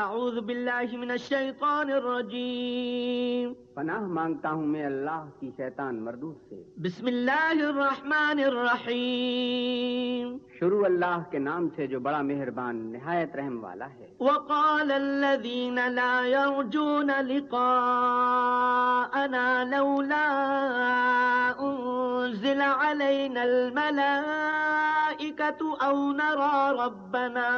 أعوذ بالله من الشيطان الرجيم پناہ مانگتا ہوں میں اللہ کی شیطان مردود سے۔ بسم الله الرحمن الرحيم شروع اللہ کے نام سے جو بڑا مہربان نہایت رحم والا ہے۔ وقال الذين لا يرجون لقاءنا لولا أنزل علينا الملائكة أو نرى ربنا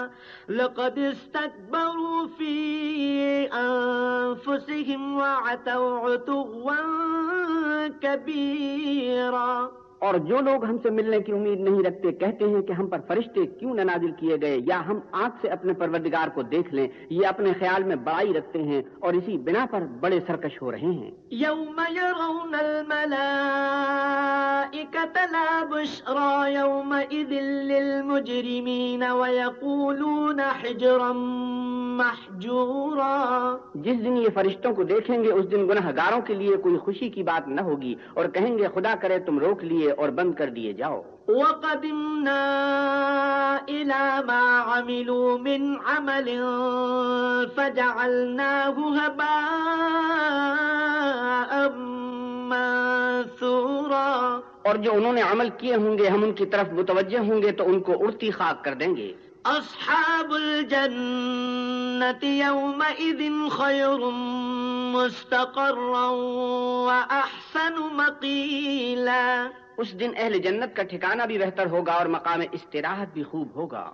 لقد استكبروا في أنفسهم وعتوا عتوا كبيرا. اور جو لوگ ہم سے ملنے کی امید نہیں رکھتے کہتے ہیں کہ ہم پر فرشتے کیوں نہ نازل کیے گئے؟ یا ہم آنکھ سے اپنے پروردگار کو دیکھ لیں؟ یہ اپنے خیال میں بڑائی رکھتے ہیں اور اسی بنا پر بڑے سرکش ہو رہے ہیں۔ يوم يرون الملائكة لا بشرى يومئذ للمجرمين ويقولون حجرا محجورا۔ جس دن یہ فرشتوں کو دیکھیں گے اس دن گناہ گاروں کے لیے کوئی خوشی کی بات نہ ہوگی اور کہیں گے خدا کرے تم روک لیے اور بند کر دیے جاؤ۔ وقدمنا إلى ما عملوا من عمل فجعلناه هباء منثورا۔ اور جو انہوں نے عمل کیے ہوں گے ہم ان کی طرف متوجہ ہوں گے تو ان کو اڑتی خاک کر دیں گے۔ أصحاب الجنة يومئذ خير مستقرا وأحسن مقيلا. اس دن اہل جنت کا ٹھکانہ بھی بہتر ہوگا اور مقام استراحت بھی خوب ہوگا.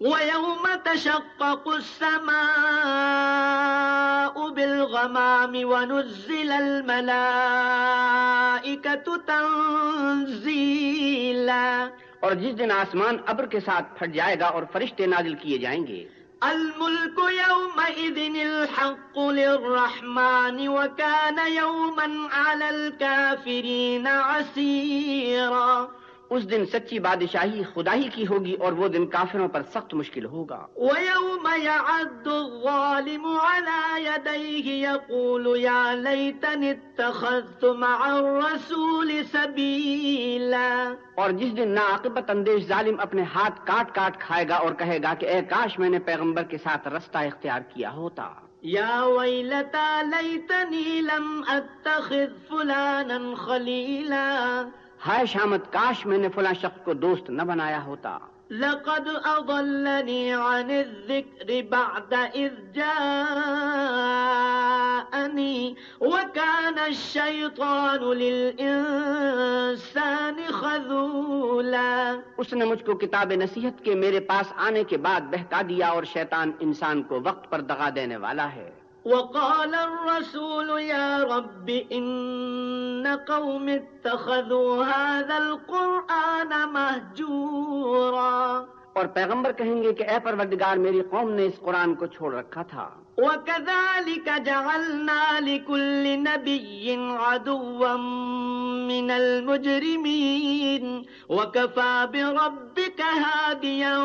ويوم تشقق السماء بالغمام ونزل الملائكة تنزيلا. اور جس دن آسمان ابر کے ساتھ پھٹ جائے گا اور فرشتے نازل کیے جائیں گے۔ الملک يومئذ الحق للرحمن وكان يوما على الكافرين عسيرا اس دن سچی بادشاہی خدا ہی کی ہوگی اور وہ دن کافروں پر سخت مشکل ہوگا۔ ويوم يعد الظالم على يديه يقول يا ليتني اتخذت مع الرسول سبيلا۔ اور جس دن ناقبت اندیش ظالم اپنے ہاتھ کاٹ کاٹ کھائے گا اور کہے گا کہ اے کاش میں نے پیغمبر کے ساتھ رستہ اختیار کیا ہوتا۔ يا ويلتى ليتني لم اتخذ فلانا خليلا۔ ہائے شامت کاش میں نے فلاں شخص کو دوست نہ بنایا ہوتا۔ لقد أضلني عن الذكر بعد إذ جاءني وكان الشيطان للإنسان خذولا۔ اس نے مجھ کو کتاب نصیحت کے میرے پاس آنے کے بعد بہکا دیا اور شیطان انسان کو وقت پر دغا دینے والا ہے۔ وقال الرسول يا رب إن قوم اتخذوا هذا القرآن مهجورا. اور پیغمبر کہیں گے کہ اے پروردگار میری قوم نے اس قرآن کو چھوڑ رکھا تھا۔ وكذلك جعلنا لكل نبي عدوا من المجرمين وكفى بربك هاديا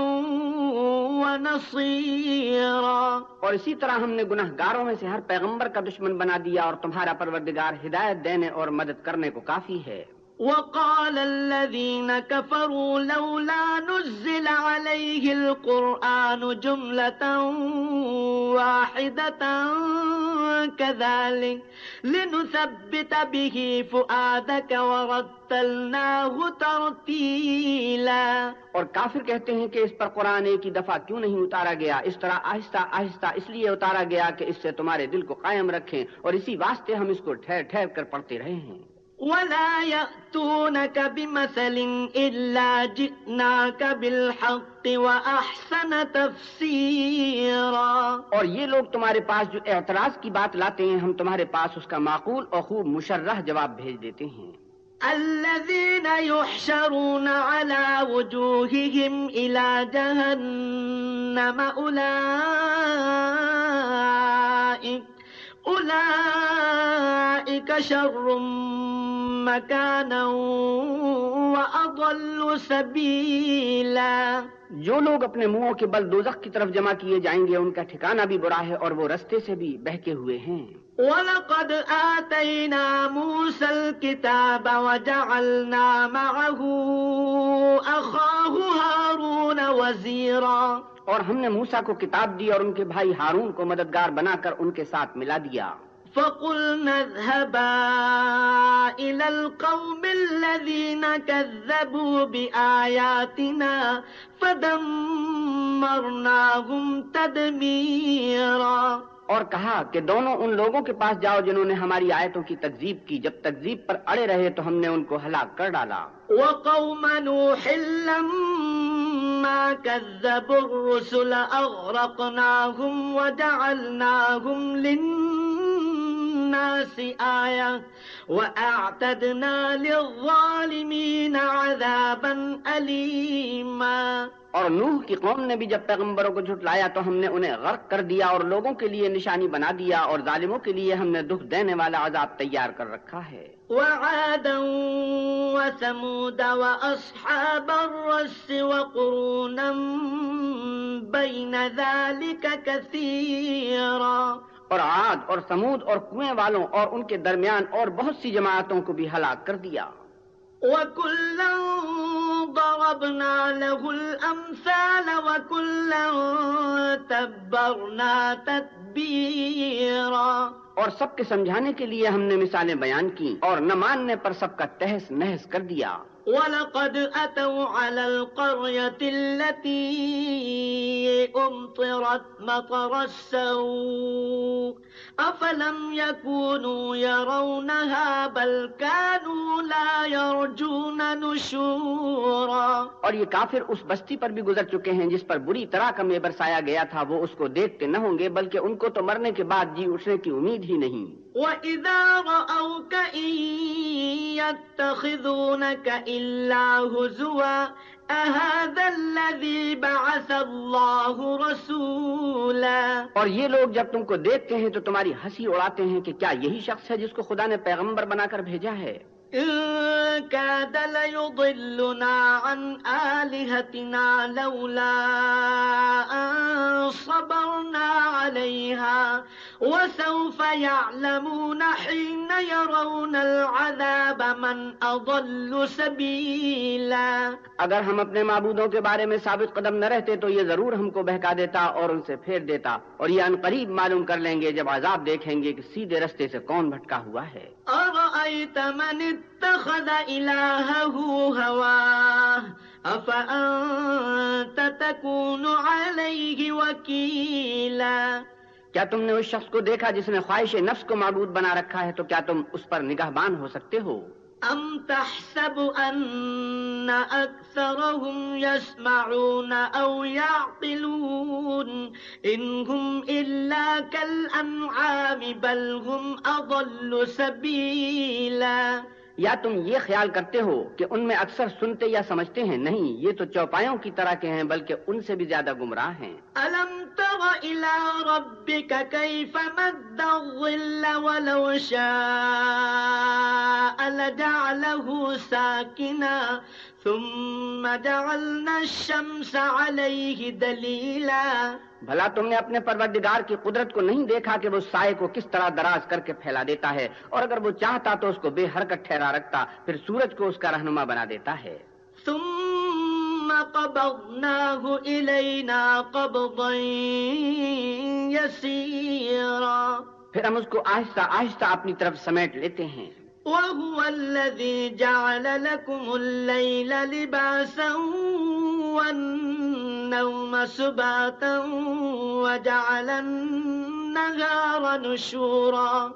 ونصيرا۔ اور اسی طرح ہم نے گناہ گاروں میں سے ہر پیغمبر کا دشمن بنا دیا اور تمہارا پروردگار ہدایت دینے اور مدد کرنے کو کافی ہے۔ وقال الذين كفروا لولا نزل عليه القرآن جملة واحدة كذلك لنثبت به فؤادك ورتلناه ترتيلا اور کافر کہتے ہیں کہ اس پر قرآن ایک ہی دفعہ کیوں نہیں اتارا گیا؟ اس طرح آہستہ آہستہ اس لیے اتارا گیا کہ اس سے تمہارے دل کو قائم رکھیں اور اسی واسطے ہم اس کو ٹھہر ٹھہر کر پڑھتے رہے ہیں۔ ولا يأتونك بمثل إلا جئناك بالحق وأحسن تفسيرا اور یہ لوگ تمہارے پاس جو اعتراض کی بات لاتے ہیں ہم تمہارے پاس اس کا معقول اور خوب مشرح جواب بھیج دیتے ہیں۔ الذين يحشرون على وجوههم إلى جهنم أولئك أولئك شر مكانا وأضل سبيلا. جو لوگ اپنے منہوں کے بل دوزخ کی طرف جمع کیے جائیں گے، ان کا ٹھکانہ بھی برا ہے اور وہ رستے سے بھی بہکے ہوئے ہیں۔ وَلَقَدْ آتَيْنَا مُوسَى الْكِتَابَ وَجَعَلْنَا مَعَهُ أَخَاهُ هَارُونَ وَزِيرًا۔ اور ہم نے موسا کو کتاب دی اور ان کے بھائی ہارون کو مددگار بنا کر ان کے ساتھ ملا دیا۔ فقلنا اذهبا إلى القوم الذين كذبوا بآياتنا فدمرناهم تدميرا۔ اور کہا کہ دونوں ان لوگوں کے پاس جاؤ جنہوں نے ہماری آیتوں کی تکذیب کی۔ جب تکذیب پر اڑے رہے تو ہم نے ان کو ہلاک کر ڈالا۔ وقوم نوح لما كذبوا الرسل أغرقناهم وجعلناهم للناس آية وأعتدنا للظالمين عذابا أليما اور نوح کی قوم نے بھی جب پیغمبروں کو جھٹلایا تو ہم نے انہیں غرق کر دیا اور لوگوں کے لیے نشانی بنا دیا اور ظالموں کے لیے ہم نے دکھ دینے والا عذاب تیار کر رکھا ہے۔ وعادا وثمود وأصحاب الرس وقرونا بين ذلك كثيرا۔ اور عاد اور سمود اور کنویں والوں اور ان کے درمیان اور بہت سی جماعتوں کو بھی ہلاک کر دیا۔ وكلا ضربنا له الأمثال وكلا تبرنا تتبيرا اور سب کے سمجھانے کے لیے ہم نے مثالیں بیان کی اور نہ ماننے پر سب کا تہس نہس کر دیا۔ ولقد أتوا على القرية التي أمطرت مطر السوء. أفلم يكونوا يرونها بل كانوا لا يرجون نشورا اور یہ کافر اس بستی پر بھی گزر چکے ہیں جس پر بری طرح کا میں برسایا گیا تھا وہ اس کو دیکھتے نہ ہوں گے بلکہ ان کو تو مرنے کے بعد جی اٹھنے کی امید ہی نہیں۔ وَإِذَا رَأَوْكَ إِن يَتَّخِذُونَكَ إِلَّا هُزُوًا بعث اللہ رسولا؟ اور یہ لوگ جب تم کو دیکھتے ہیں تو تمہاری ہنسی اڑاتے ہیں کہ کیا یہی شخص ہے جس کو خدا نے پیغمبر بنا کر بھیجا ہے؟ إن كاد ليضلنا عن آلهتنا لولا أن صبرنا عليها وسوف يعلمون حين يرون العذاب من أضل سبيلا اگر ہم اپنے معبودوں کے بارے میں ثابت قدم نہ رہتے تو یہ ضرور ہم کو بہکا دیتا اور ان سے پھیر دیتا اور یہ ان قریب معلوم کر لیں گے جب عذاب دیکھیں گے کہ سیدھے رستے سے کون بھٹکا ہوا ہے۔ أرأيت من اتخذ إلهه هواه؟ أفأنت تكون عليه وكيلا؟ کیا تم نے اس شخص کو دیکھا جس نے خواہش نفس کو معبود بنا رکھا ہے تو کیا تم اس پر نگہبان ہو سکتے ہو؟ أم تحسب أن أكثرهم يسمعون أو يعقلون؟ إن هم إلا كالأنعام بل هم أضل سبيلا. یا تم یہ خیال کرتے ہو کہ ان میں اکثر سنتے یا سمجھتے ہیں؟ نہیں، یہ تو چوپایوں کی طرح کے ہیں، بلکہ ان سے بھی زیادہ گمراہ ہیں۔ الم تر الى ربك كيف مد الظل ولو شاء لجعله ساكنا ثم جعلنا الشمس عليه دليلا. بھلا تم نے اپنے پروردگار کی قدرت کو نہیں دیکھا کہ وہ سائے کو کس طرح دراز کر کے پھیلا دیتا ہے اور اگر وہ چاہتا تو اس کو بے حرکت ٹھہرا رکھتا پھر سورج کو اس کا رہنما بنا دیتا ہے۔ ثم قبضناه إلينا قبضا يسيرا. پھر ہم اس کو آہستہ آہستہ اپنی طرف سمیٹ لیتے ہیں۔ وهو الذي جعل لكم الليل لباسا والنوم سباتا وجعل النهار نشورا۔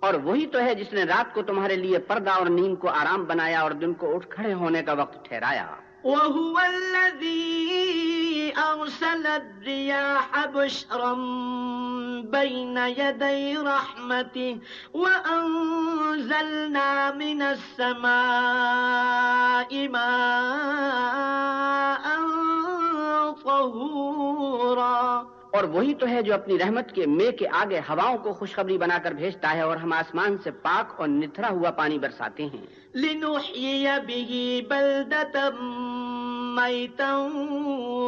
اور وہی تو ہے جس نے رات کو تمہارے لیے پردہ اور نیم کو آرام بنایا اور دن کو اٹھ کھڑے ہونے کا وقت ٹھہرایا۔ وهو الذي أرسل الرياح بشرا بين يدي رحمته وأنزلنا من السماء ماء طهورا. اور وہی تو ہے جو اپنی رحمت کے مے کے آگے ہواؤں کو خوشخبری بنا کر بھیجتا ہے اور ہم آسمان سے پاک اور نتھرا ہوا پانی برساتے ہیں۔ لنحيي به بلدة ميتا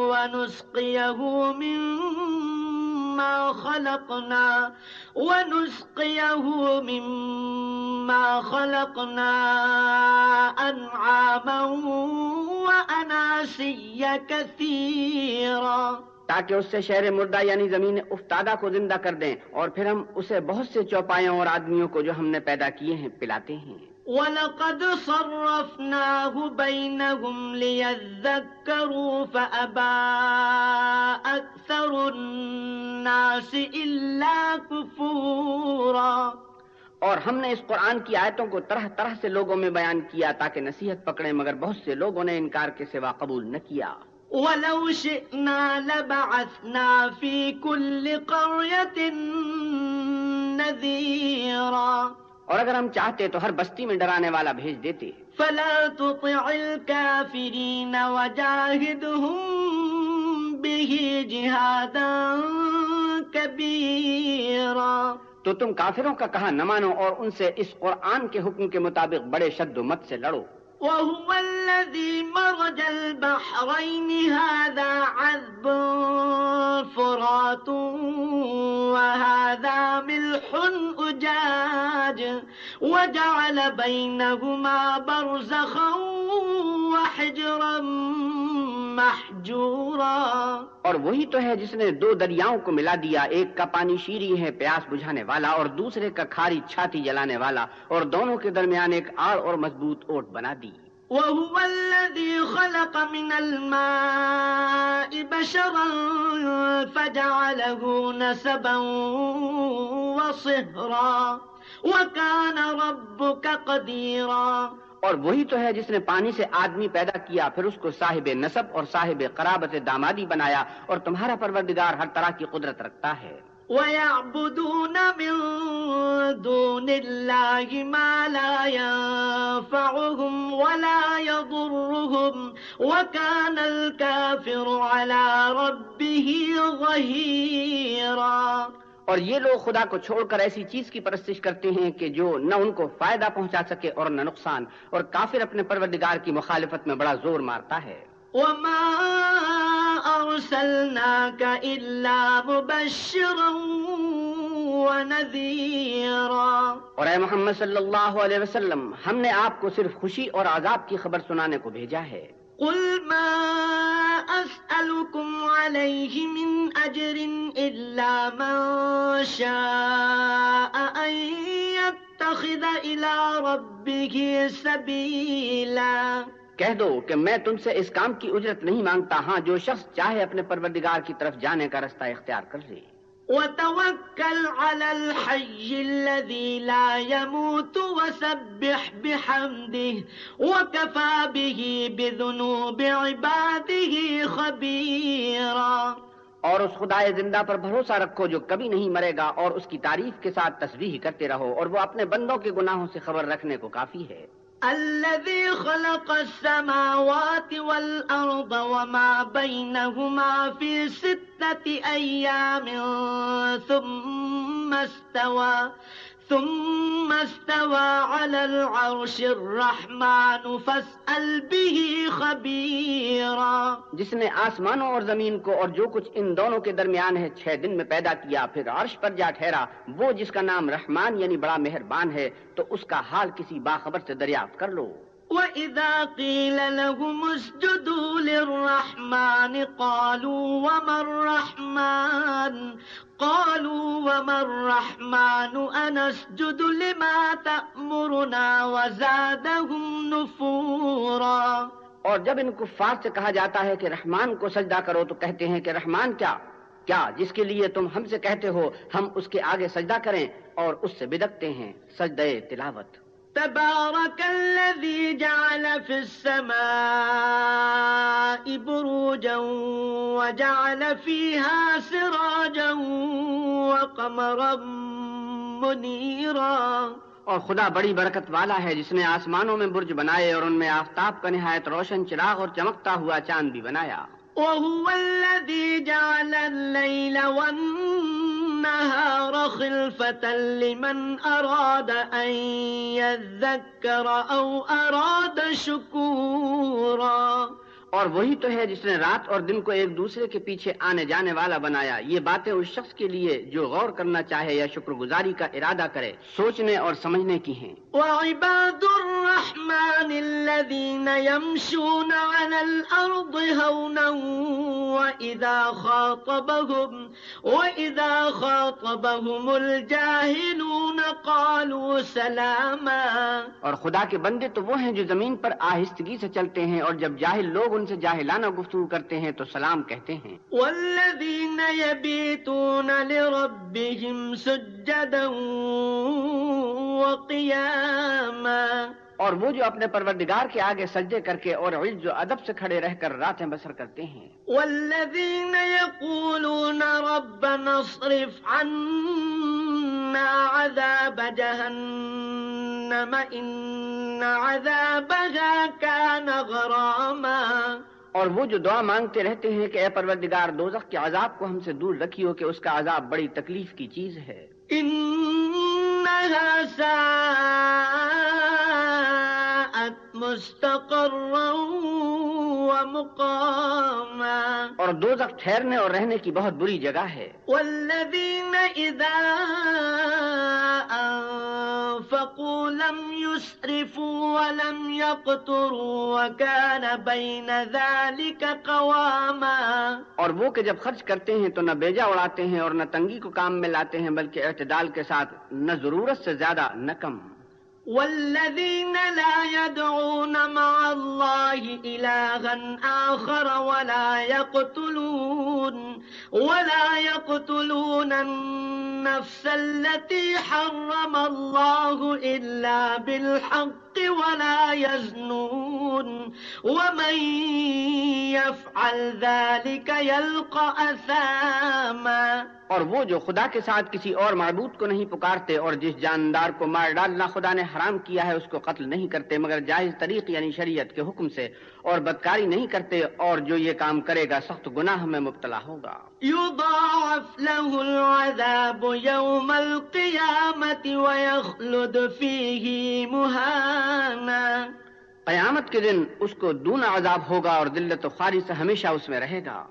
ونسقيه مما خلقنا ونسقيه مما خلقنا أنعاما وأناسيا كثيرا تاکہ اس سے شہر مردہ یعنی زمین افتادہ کو زندہ کر دیں اور پھر ہم اسے بہت سے چوپایوں اور آدمیوں کو جو ہم نے پیدا کیے ہیں پلاتے ہیں۔ وَلَقَدْ صَرَّفْنَاهُ بَيْنَهُمْ لِيَذَّكَّرُوا فَأَبَى أَكْثَرُ النَّاسِ إِلَّا كُفُورًا۔ اور ہم نے اس قرآن کی آیتوں کو طرح طرح سے لوگوں میں بیان کیا تاکہ نصیحت پکڑے مگر بہت سے لوگوں نے انکار کے سوا قبول نہ کیا۔ وَلَوْ شِئْنَا لَبَعَثْنَا فِي كُلِّ قَرْيَةٍ نَذِيرًا. اور اگر ہم چاہتے تو ہر بستی میں ڈرانے والا بھیج دیتے۔ فَلَا تُطِعِ الْكَافِرِينَ وَجَاهِدْهُمْ بِهِ جِهَادًا كَبِيرًا تو تم کافروں کا کہا نہ مانو اور ان سے اس قرآن کے حکم کے مطابق بڑے شد و مت سے لڑو۔ وهو الذي مرج البحرين. هذا عذب فرات وهذا ملح أجاج. وجعل بينهما برزخا وحجرا محجورا. اور وہی تو ہے جس نے دو دریاؤں کو ملا دیا، ایک کا پانی شیری ہے پیاس بجھانے والا اور دوسرے کا کھاری چھاتی جلانے والا اور دونوں کے درمیان ایک آڑ اور مضبوط اوٹ بنا دی۔ وهو الذي خلق من الماء بشرا فجعله نسبا وصهرا وكان ربك قديرا اور وہی تو ہے جس نے پانی سے آدمی پیدا کیا، پھر اس کو صاحب نصب اور صاحب قرابت دامادی بنایا اور تمہارا پروردگار ہر طرح کی قدرت رکھتا ہے۔ ويعبدون من دون الله ما لا ينفعهم ولا يضرهم وكان الكافر على ربه ظهيرا اور یہ لوگ خدا کو چھوڑ کر ایسی چیز کی پرستش کرتے ہیں کہ جو نہ ان کو فائدہ پہنچا سکے اور نہ نقصان اور کافر اپنے پروردگار کی مخالفت میں بڑا زور مارتا ہے۔ وما أرسلناك إلا مبشرا ونذيرا. اور اے محمد صلی اللہ علیہ وسلم ہم نے آپ کو صرف خوشی اور عذاب کی خبر سنانے کو بھیجا ہے۔ قل ما أسألكم عليه من أجر إلا من شاء أن يتخذ إلى ربه سبيلا. کہہ دو کہ میں تم سے اس کام کی اجرت نہیں مانگتا ہاں جو شخص چاہے اپنے پروردگار کی طرف جانے کا رستہ اختیار کر لے۔ وتوكل على الحي الذي لا يموت وسبح بحمده وكفى به بذنوب عباده خبيرا اور اس خدائے زندہ پر بھروسہ رکھو جو کبھی نہیں مرے گا اور اس کی تعریف کے ساتھ تسبیح کرتے رہو اور وہ اپنے بندوں کے گناہوں سے خبر رکھنے کو کافی ہے۔ الذي خلق السماوات والأرض وما بينهما في ستة أيام ثم استوى. ثم استوى على العرش الرحمن فاسأل به خبيرا جس نے آسمانوں اور زمین کو اور جو کچھ ان دونوں کے درمیان ہے چھ دن میں پیدا کیا، پھر عرش پر جا ٹھہرا، وہ جس کا نام رحمان یعنی بڑا مہربان ہے، تو اس کا حال کسی باخبر سے دریافت کر لو۔ وَإِذَا قِيلَ لَهُمُ اسْجُدُوا لِلرَّحْمَنِ قَالُوا وَمَا الرَّحْمَنُ قَالُوا وَمَا الرَّحْمَنُ أَنَسْجُدُ لِمَا تَأْمُرُنَا وَزَادَهُمْ نُفُورًا اور جب ان کفار سے کہا جاتا ہے کہ رحمان کو سجدہ کرو تو کہتے ہیں کہ رحمان کیا؟ کیا جس کے لیے تم ہم سے کہتے ہو ہم اس کے آگے سجدہ کریں اور اس سے بدکتے ہیں سجدہ تلاوت؟ تبارك الذي جعل في السماء بروجا وجعل فيها سراجا وقمرا منيرا. اور خدا بڑی برکت والا ہے جس نے آسمانوں میں برج بنائے اور ان میں آفتاب کا نہایت روشن چراغ اور چمکتا ہوا چاند بھی بنایا۔ وهو الذي جعل الليل والنهار خلفة لمن أراد أن يذكر أو أراد شكورا. اور وہی تو ہے جس نے رات اور دن کو ایک دوسرے کے پیچھے آنے جانے والا بنایا۔ یہ باتیں اس شخص کے لیے جو غور کرنا چاہے یا شکر گزاری کا ارادہ کرے سوچنے اور سمجھنے کی ہیں۔ وعباد الرحمن الذين يمشون على الأرض هونا وإذا خاطبهم وإذا خاطبهم الجاهلون قالوا سلاما۔ اور خدا کے بندے تو وہ ہیں جو زمین پر آہستگی سے چلتے ہیں اور جب جاہل لوگ ان سے جاہلانہ گفتگو کرتے ہیں تو سلام کہتے ہیں۔ والذین یبیتون لربهم سجدا وقیاما اور وہ جو اپنے پروردگار کے آگے سجدے کر کے اور عز و ادب سے کھڑے رہ کر راتیں بسر کرتے ہیں۔ والذين يقولون ربنا اصرف عنا عذاب جهنم إن عذابها كان غراما۔ اور وہ جو دعا مانگتے رہتے ہیں کہ اے پروردگار دوزخ کے عذاب کو ہم سے دور رکھیو کہ اس کا عذاب بڑی تکلیف کی چیز ہے۔ إنها ساءت۔ مستقرا ومقاما. اور دوزخ ٹھہرنے اور رہنے کی بہت بری جگہ ہے۔ والذين إذا أنفقوا لم يسرفوا ولم يقتروا وكان بين ذلك قواما. اور وہ کہ جب خرچ کرتے ہیں تو نہ بیجا اڑاتے ہیں اور نہ تنگی کو کام میں لاتے ہیں بلکہ اعتدال کے ساتھ نہ ضرورت سے زیادہ نہ کم۔ والذين لا يدعون مع الله إلها آخر ولا يقتلون ولا يقتلون النفس التي حرم الله إلا بالحق ولا يزنون ومن يفعل ذلك يلقى أثاما اور وہ جو خدا کے ساتھ کسی اور معبود کو نہیں پکارتے اور جس جاندار کو مار ڈالنا خدا نے حرام کیا ہے اس کو قتل نہیں کرتے مگر جائز طریق یعنی شریعت کے حکم سے اور بدکاری نہیں کرتے اور جو یہ کام کرے گا سخت گناہ میں مبتلا ہوگا۔ يضاعف له العذاب يوم القيامة ويخلد فيه مهانا قیامت کے دن اس کو دونا عذاب ہوگا اور دلت و خاری سے ہمیشہ اس میں رہے گا۔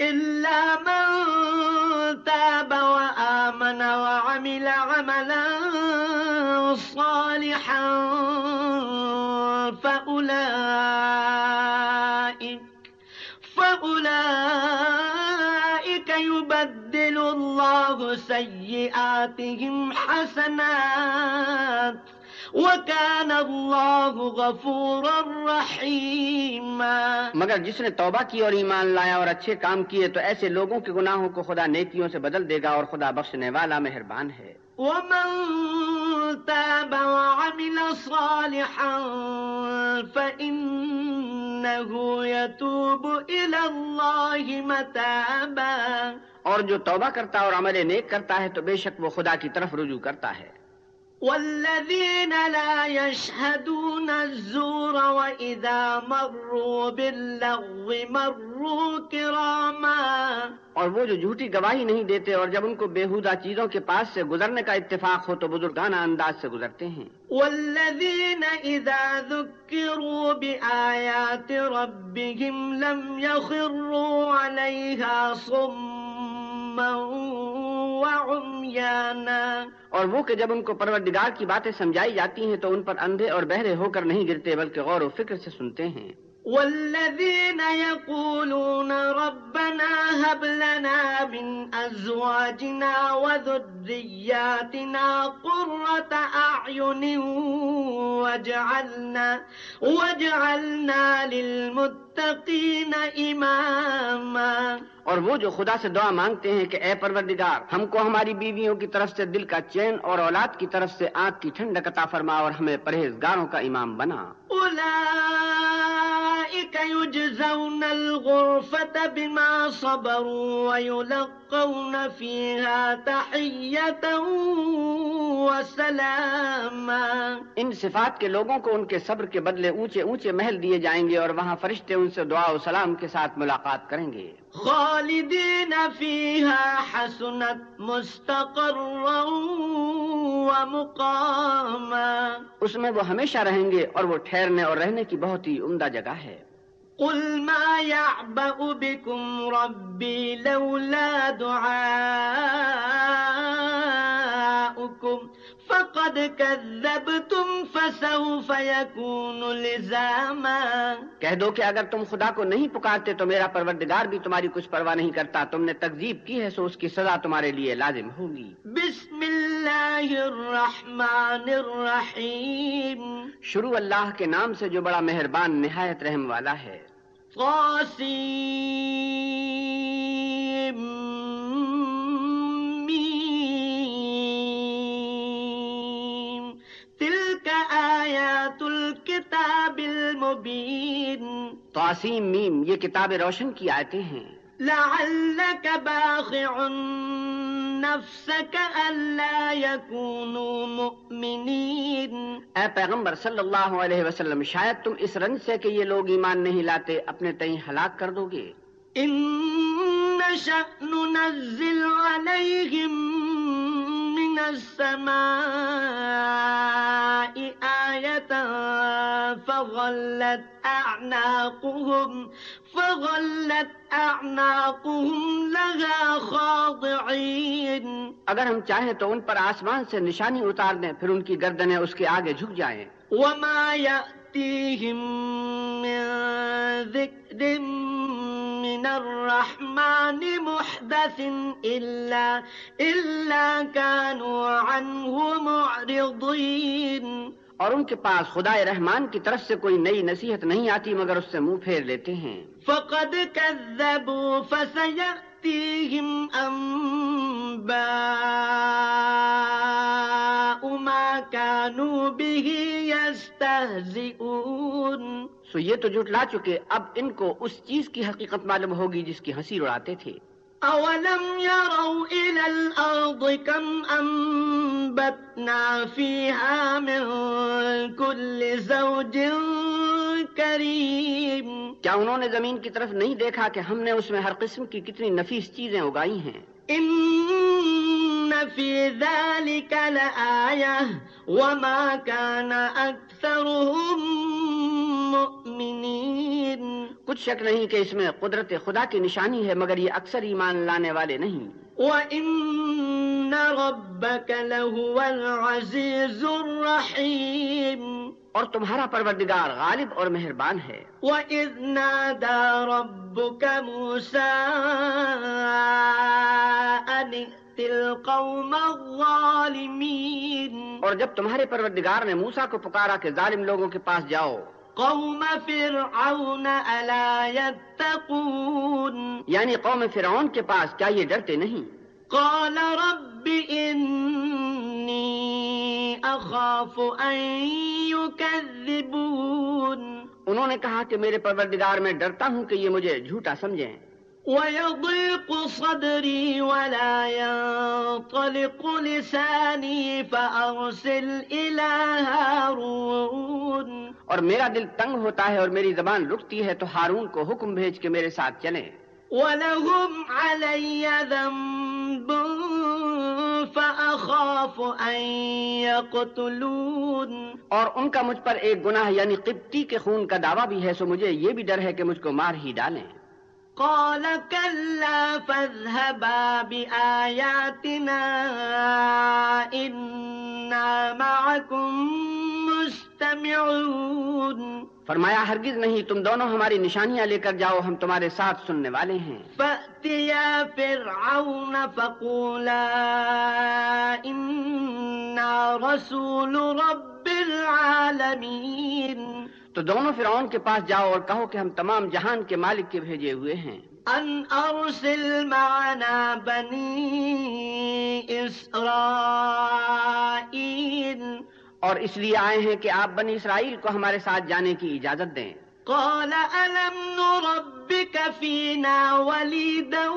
إلا من تاب وآمن وعمل عملا صالحا فأولئك فأولئك يبدل الله سيئاتهم حسنات. وكان الله غفورا رحيما. مگر جس نے توبہ کی اور ایمان لایا اور اچھے کام کیے تو ایسے لوگوں کے گناہوں کو خدا نیکیوں سے بدل دے گا اور خدا بخشنے والا مہربان ہے۔ ومن تاب وعمل صالحا فإنه يتوب إلى الله متابا. اور جو توبہ کرتا اور عمل نیک کرتا ہے تو بے شک وہ خدا کی طرف رجوع کرتا ہے۔ والذين لا يشهدون الزور وإذا مروا باللغو مروا كراما اور وہ جو جھوٹی گواہی نہیں دیتے اور جب ان کو بےحودہ چیزوں کے پاس سے گزرنے کا اتفاق ہو تو بزرگانہ انداز سے گزرتے ہیں۔ والذين إذا ذكروا بآيات ربهم لم يخروا عليها صما وعميانا اور وہ کہ جب ان کو پروردگار کی باتیں سمجھائی جاتی ہیں تو ان پر اندھے اور بہرے ہو کر نہیں گرتے، بلکہ غور و فکر سے سنتے ہیں۔ والذين يقولون ربنا هب لنا من أزواجنا وذرياتنا قرة أعين واجعلنا, واجعلنا للمتقين إماما اور وہ جو خدا سے دعا مانگتے ہیں کہ اے پروردگار ہم کو ہماری بیویوں کی طرف سے دل کا چین اور اولاد کی طرف سے آنکھ کی ٹھنڈک عطا فرما اور ہمیں پرہیزگاروں کا امام بنا۔ أولئك يجزون الغرفة بما صبروا ويلقون فيها تحية وسلاما. ان صفات کے لوگوں کو ان کے صبر کے بدلے اونچے اونچے محل دیے جائیں گے اور وہاں فرشتے ان سے دعا و سلام کے ساتھ ملاقات کریں گے۔ خالدين فيها حسنت مستقرا ومقاما اس میں وہ ہمیشہ رہیں گے اور وہ ٹھہرنے اور رہنے کی بہت ہی عمدہ جگہ ہے۔ قل ما يعبأ بكم ربي لولا دعاؤكم فقد كذبتم فسوف يكون لزاما۔ کہہ دو کہ اگر تم خدا کو نہیں پکارتے تو میرا پروردگار بھی تمہاری کچھ پرواہ نہیں کرتا۔ تم نے تکذیب کی ہے سو اس کی سزا تمہارے لیے لازم ہوگی۔ بسم الله الرحمن الرحيم شروع اللہ کے نام سے جو بڑا مہربان نہایت رحم والا ہے۔ طاسيم آيات الكتاب المبين تواسیم میم یہ کتاب روشن کی آیتیں ہیں۔ لعلك باخع نفسك ألا يكونوا مؤمنين اے پیغمبر صلی اللہ علیہ وسلم شاید تم اس رنج سے کہ یہ لوگ ایمان نہیں لاتے اپنے تئیں ہلاک کر دو گے۔ إن نشأ ننزل عليهم من السماء آية فظلت أعناقهم فظلت أعناقهم لها خاضعين اگر ہم چاہیں تو ان پر آسمان سے نشانی اتار دیں پھر ان کی گردنیں اس کے آگے جھک جائیں۔ وما يأتيهم من ذكر من الرحمن محدث إلا, إلا كانوا عنه معرضين. اور ان کے پاس خدا رحمان کی طرف سے کوئی نئی نصیحت نہیں آتی مگر اس سے منہ پھیر لیتے ہیں۔ فقد كذبوا فسيأتيهم أنباء ما كانوا به يستهزئون. سو یہ تو جھٹلا چکے اب ان کو اس چیز کی حقیقت معلوم ہوگی جس کی ہنسی اڑاتے تھے۔ أولم يروا إلى الأرض كم أنبتنا فيها من كل زوج كريم کیا انہوں نے زمین کی طرف نہیں دیکھا کہ ہم نے اس میں ہر قسم کی کتنی نفیس چیزیں اگائی ہیں؟ إن في ذلك لآية وما كان أكثرهم مؤمنين کچھ شک نہیں کہ اس میں قدرت خدا کی نشانی ہے مگر یہ اکثر ایمان لانے والے نہیں۔ وإن ربك لهو العزيز الرحيم۔ اور تمہارا پروردگار غالب اور مہربان ہے۔ وإذ نادى ربك موسى أن ائت القوم الظالمين۔ اور جب تمہارے پروردگار نے موسا کو پکارا کہ ظالم لوگوں کے پاس جاؤ قوم فرعون ألا يتقون یعنی قوم فرعون کے پاس کیا یہ ڈرتے نہیں؟ قال رب إني أخاف أن يكذبون انہوں نے کہا کہ میرے پروردگار میں ڈرتا ہوں کہ یہ مجھے جھوٹا سمجھیں۔ ويضيق صدري ولا ينطلق لساني فأرسل إلى هارون۔ اور میرا دل تنگ ہوتا ہے اور میری زبان رکتی ہے تو ہارون کو حکم بھیج کے میرے ساتھ چلیں۔ ولهم علي ذنب فأخاف أن يقتلون۔ اور ان کا مجھ پر ایک گناہ یعنی قبطی کے خون کا دعویٰ بھی ہے سو مجھے یہ بھی ڈر ہے کہ مجھ کو مار ہی ڈالیں۔ قال كلا فاذهبا بآياتنا إنا معكم مستمعون۔ فرمایا ہرگز نہیں تم دونوں ہماری نشانیاں لے کر جاؤ ہم تمہارے ساتھ سننے والے ہیں۔ فأتيا فرعون فقولا إنا رسول رب العالمين۔ تو دونوں فرعون کے پاس جاؤ اور کہو کہ ہم تمام جہان کے مالک کے بھیجے ہوئے ہیں۔ أن أرسل معنا بني إسرائيل۔ اور اس لیے آئے ہیں کہ آپ بنی اسرائیل کو ہمارے ساتھ جانے کی اجازت دیں۔ قال ألم نربك فينا وليدا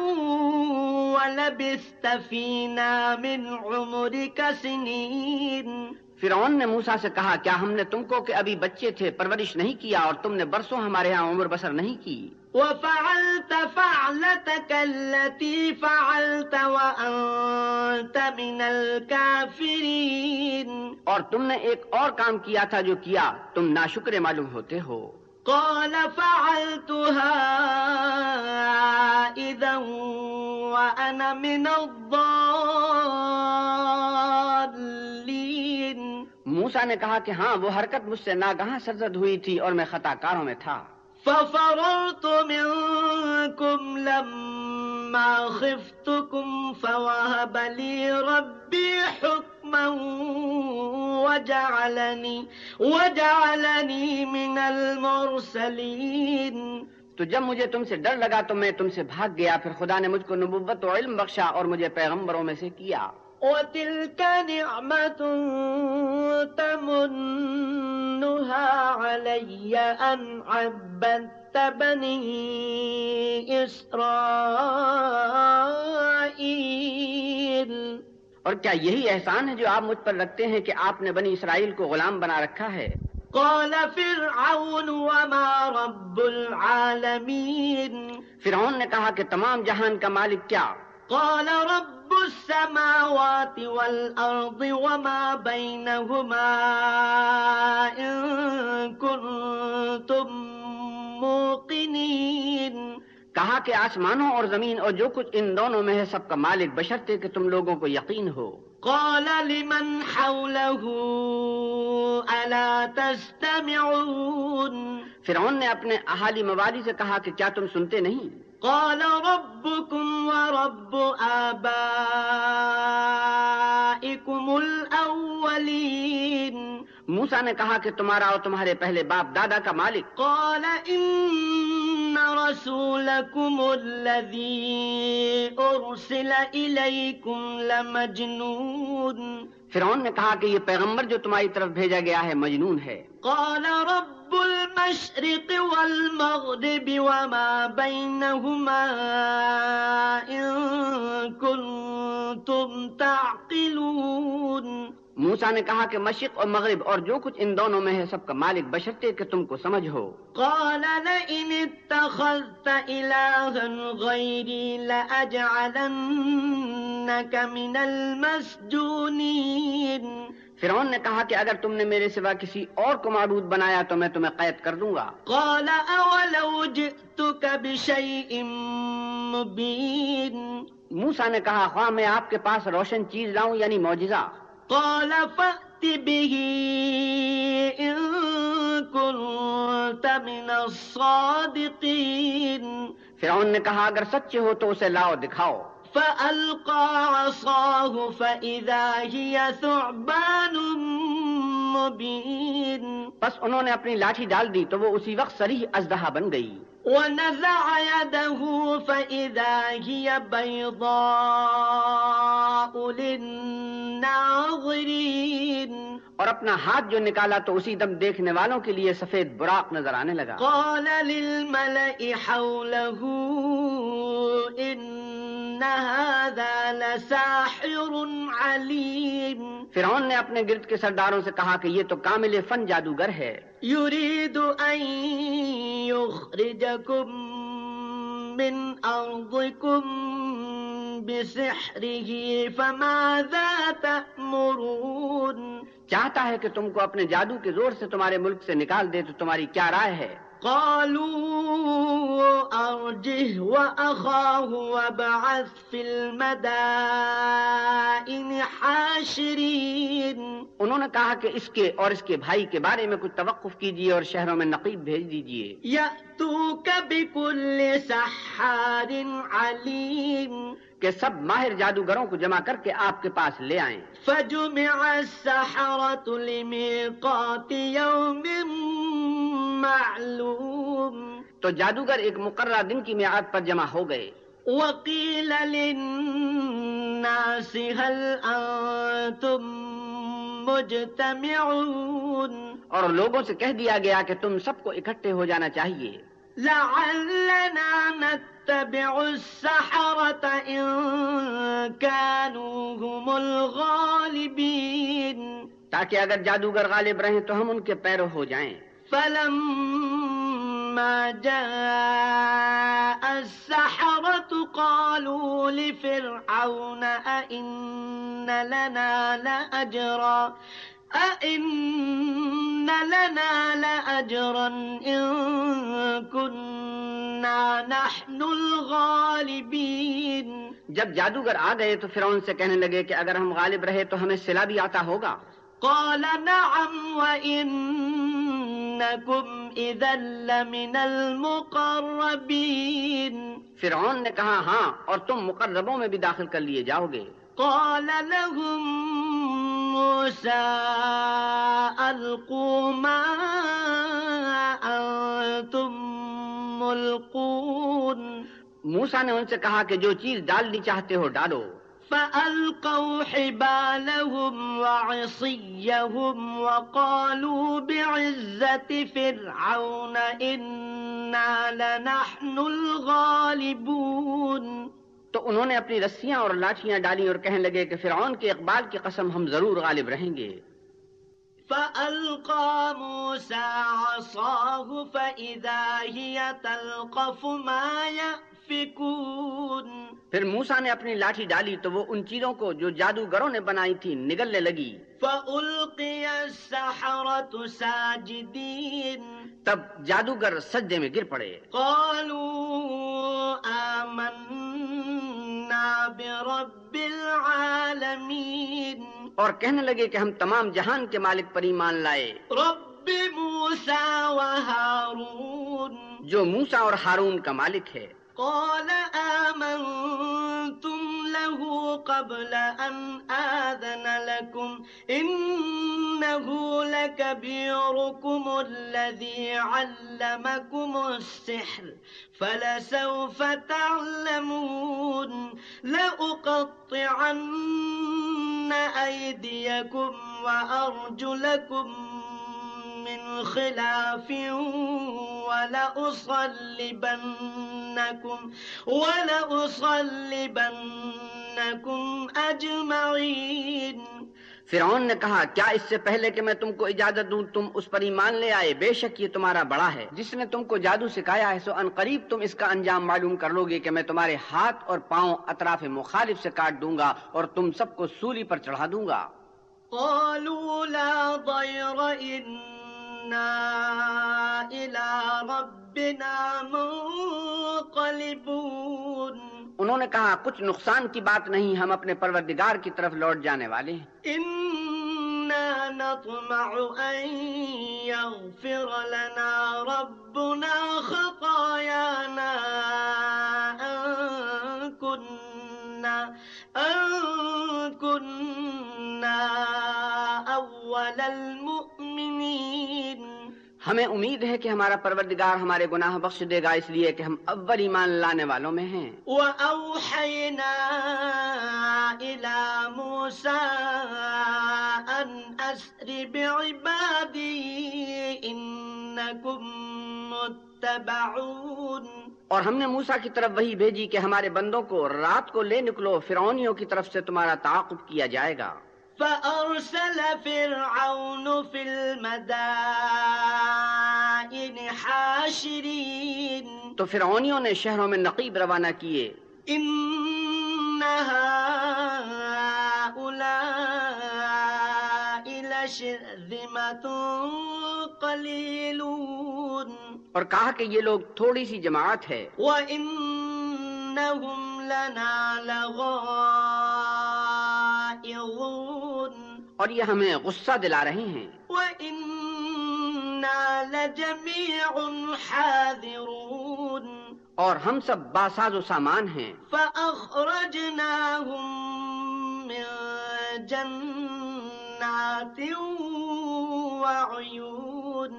ولبست فينا من عمرك سنين؟ فرعون نے موسا سے کہا کیا ہم نے تم کو کہ ابھی بچے تھے پرورش نہیں کیا اور تم نے برسوں ہمارے ہاں عمر بسر نہیں کی؟ وفعلت فعلتك التي فعلت وأنت من الكافرين. اور تم نے ایک اور کام کیا تھا جو کیا تم ناشکر معلوم ہوتے ہو؟ قال فعلتها إذا وأنا من موسا نے کہا کہ ہاں وہ حرکت مجھ سے ناگہاں سرزد ہوئی تھی اور میں خطا کاروں میں تھا۔ ففررت منكم لما خفتكم فوهب لي ربي حكما وجعلني وجعلني من المرسلين. تو جب مجھے تم سے ڈر لگا تو میں تم سے بھاگ گیا، پھر خدا نے مجھ کو نبوت و علم بخشا اور مجھے پیغمبروں میں سے کیا۔ وتلك نعمة تمنها علي أن عبدت بني إسرائيل۔ اور کیا یہی احسان ہے جو آپ مجھ پر رکھتے ہیں کہ آپ نے بنی اسرائیل کو غلام بنا رکھا ہے؟ قال فرعون وما رب العالمين۔ فرعون نے کہا کہ تمام جہان کا مالک کیا؟ قال رب السماوات والأرض وما بينهما إن كنتم موقنين۔ کہا کہ آسمانوں اور زمین اور جو کچھ ان دونوں میں ہے سب کا مالک بشرتے کہ تم لوگوں کو یقین ہو۔ قال لمن حوله ألا تستمعون؟ فرعون نے اپنے احالی موالی سے کہا کہ کیا تم سنتے نہیں؟ قال ربكم ورب آبائكم الأولين. موسا نے کہا کہ تمہارا اور تمہارے پہلے باپ دادا کا مالک۔ قال إن رسولكم الذي أرسل إليكم لمجنون۔ فرعون نے کہا کہ یہ پیغمبر جو تمہاری طرف بھیجا گیا ہے مجنون ہے۔ قال رب المشرق والمغرب وما بينهما إن كنتم تعقلون۔ موسا نے کہا کہ مشرق اور مغرب اور جو کچھ ان دونوں میں ہے سب کا مالک بشرتے کہ تم کو سمجھ ہو۔ قال لئن اتخذت إلها غيري لأجعلنك من المسجونين. فرعون نے کہا کہ اگر تم نے میرے سوا کسی اور کو معبود بنایا تو میں تمہیں قید کر دوں گا۔ قال أولو جئتك بشيء مبين. موسا نے کہا خواہ میں آپ کے پاس روشن چیز لاؤں یعنی معجزہ۔ قال فأت به إن كنت من الصادقين. فرعون نے کہا اگر سچے ہو تو اسے لاؤ دکھاؤ۔ فألقى عصاه فإذا هي ثعبان مبين. بس انہوں نے اپنی لاٹھی ڈال دی تو وہ اسی وقت سریح ازدہا بن گئی۔ ونزع يده فإذا هي بيضاء للناظرين. اور اپنا ہاتھ جو نکالا تو اسی دم دیکھنے والوں کے لیے سفید براق نظر آنے لگا۔ قال للملأ حوله إن هذا لساحر عليم. فرعون نے اپنے گرد کے سرداروں سے کہا کہ یہ تو کامل فن جادوگر ہے۔ يريد أن يخرجكم من أرضكم بسحره، فماذا تأمرون؟ چاہتا ہے کہ تم کو اپنے جادو کے زور سے تمہارے ملک سے نکال دے تو تمہاری کیا رائے ہے؟ قالوا أرجه وأخاه وابعث في المدائن حاشرين. انہوں نے کہا کہ اس کے اور اس کے بھائی کے بارے میں کچھ توقف کیجیے اور شہروں میں نقیب بھیج دیجیے يأتوك بكل سحار عليم کہ سب ماہر جادوگروں کو جمع کر کے آپ کے پاس لے آئیں۔ فجمع السحرة لميقات يوم معلوم۔ تو جادوگر ایک مقررہ دن کی میعاد پر جمع ہو گئے۔ وقيل للناس هل أنتم مجتمعون؟ اور لوگوں سے کہہ دیا گیا کہ تم سب کو اکٹھے ہو جانا چاہیے۔ لعلنا نتبع السحرة إن كانوا هم الغالبين۔ تاکہ اگر جادوگر غالب رہیں تو ہم ان کے پیرو ہو جائیں۔ فلما جاء السحرة قالوا لفرعون أئن لنا لأجرا؟ أئن لنا لأجرا إن كنا نحن الغالبين. جب جادوگر آ گئے تو فرعون سے کہنے لگے کہ اگر ہم غالب رہے تو ہمیں سلا بھی آتا ہوگا۔ قال نعم إذا لمن المقربين. فرعون نے کہا ہاں اور تم مقربوں میں بھی داخل کر لیے جاؤ گے قال لهم موسى ألقوا ما أنتم ملقون. موسا نے ان سے کہا کہ جو چیز ڈالنی چاہتے ہو ڈالو۔ فألقوا حبالهم وعصيهم وقالوا بعزة فرعون إنا لنحن الغالبون. تو انہوں نے اپنی رسیاں اور لاٹیاں ڈالی اور کہنے لگے کہ فرعون کے اقبال کی قسم ہم ضرور غالب رہیں گے۔ فألقى موسى عصاه فإذا هي تلقف ما يأفكون. پھر موسا نے اپنی لاٹھی ڈالی تو وہ ان چیزوں کو جو جادوگروں نے بنائی تھی نگلنے لگی۔ ساجدين۔ تب جادوگر سجدے میں گر پڑے۔ قالوا آمنا برب العالمين۔ اور کہنے لگے کہ ہم تمام جہان کے مالک پر ایمان لائے۔ رب موسى وهارون۔ جو موسا اور ہارون کا مالک ہے۔ قال آمنتم له قبل أن آذن لكم إنه لكبيركم الذي علمكم السحر فلسوف تعلمون لأقطعن أيديكم وأرجلكم من خلاف ولأصلبنكم ولأصلبنكم أجمعين فرعون نے کہا کیا اس سے پہلے کہ میں تم کو اجازت دوں تم اس پر ایمان لے آئے؟ بے شک یہ تمہارا بڑا ہے۔ جس نے تم کو جادو سکھایا ہے سو ان قریب تم اس کا انجام معلوم کر لو گے کہ میں تمہارے ہاتھ اور پاؤں اطراف مخالف سے کاٹ دوں گا اور تم سب کو سولی پر چڑھا دوں گا۔ قالوا لا ضير إنا إلى ربنا منقلبون انہوں نے کہا کچھ نقصان کی بات نہیں ہم اپنے پروردگار کی طرف لوٹ جانے والے ہیں۔ إنا نطمع أن يغفر لنا ربنا خطايانا ہمیں امید ہے کہ ہمارا پروردگار ہمارے گناہ بخش دے گا اس لیے کہ ہم اول ایمان لانے والوں میں ہیں۔ وأوحينا إلى موسى أن أسر بعبادي إنكم متبعون۔ اور ہم نے موسا کی طرف وہی بھیجی کہ ہمارے بندوں کو رات کو لے نکلو فرعونیوں کی طرف سے تمہارا تعاقب کیا جائے گا۔ فأرسل فرعون في المدائن حاشرين. تو فرعونیوں نے شہروں میں نقیب روانہ کیے۔ إن هؤلاء لشرذمة قليلون. اور کہا کہ یہ لوگ تھوڑی سی جماعت ہے۔ وإنهم لنا لغائظون. اور یہ ہمیں غصہ دلا رہے ہیں۔ اور ہم سب باساز و سامان ہیں۔ فأخرجناهم من جنات وعيون.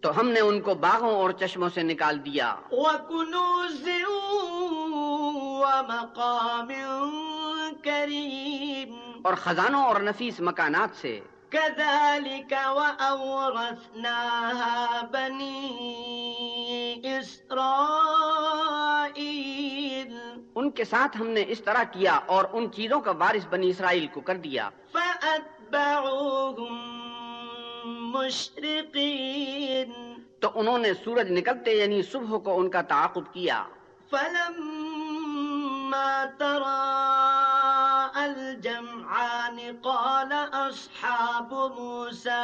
تو ہم نے ان کو باغوں اور چشموں سے نکال دیا۔ وكنوز ومقام كريم. اور خزانوں اور نفیس مکانات سے كذلك وأورثناها بني إسرائيل. ان کے ساتھ ہم نے اس طرح کیا اور ان چیزوں کا وارث بنی اسرائیل کو کر دیا۔ فأتبعوهم مشرقين. تو انہوں نے سورج نکلتے یعنی صبح کو ان کا تعاقب کیا۔ فلما ترى الجمعان قال أصحاب موسى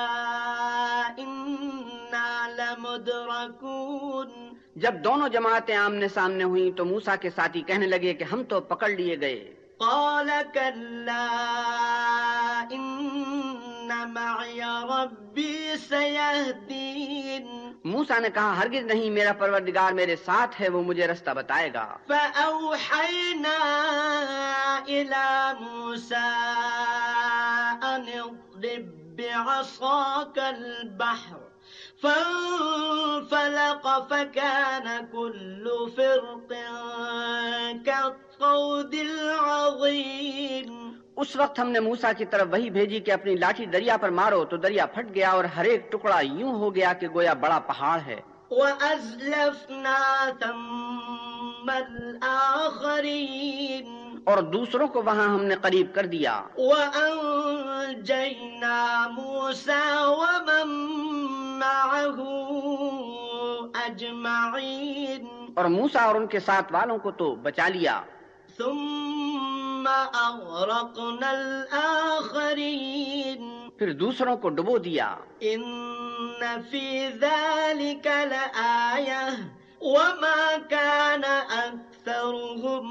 إنا لمدركون. جب دونوں جماعتیں آمنے سامنے ہوئیں تو موسا کے ساتھی کہنے لگے کہ ہم تو پکڑ لیے گئے۔ قال كلا إن معي ربي سيهدين. موسا نے کہا ہرگز نہیں میرا پروردگار میرے ساتھ ہے وہ مجھے رستہ بتائے گا۔ فأوحينا إلى موسى أن اضرب بعصاك البحر فانفلق فكان كل فرق كالطود العظيم. اس وقت ہم نے موسا کی طرف وہی بھیجی کہ اپنی لاٹھی دریا پر مارو تو دریا پھٹ گیا اور ہر ایک ٹکڑا یوں ہو گیا کہ گویا بڑا پہاڑ ہے۔ اور دوسروں کو وہاں ہم نے قریب کر دیا۔ ومن معه أجمعين۔ اور موسا اور ان کے ساتھ والوں کو تو بچا لیا۔ ثم أغرقنا الآخرين. پھر دوسروں کو ڈبو دیا۔ إن في ذلك لآية وما كان أكثرهم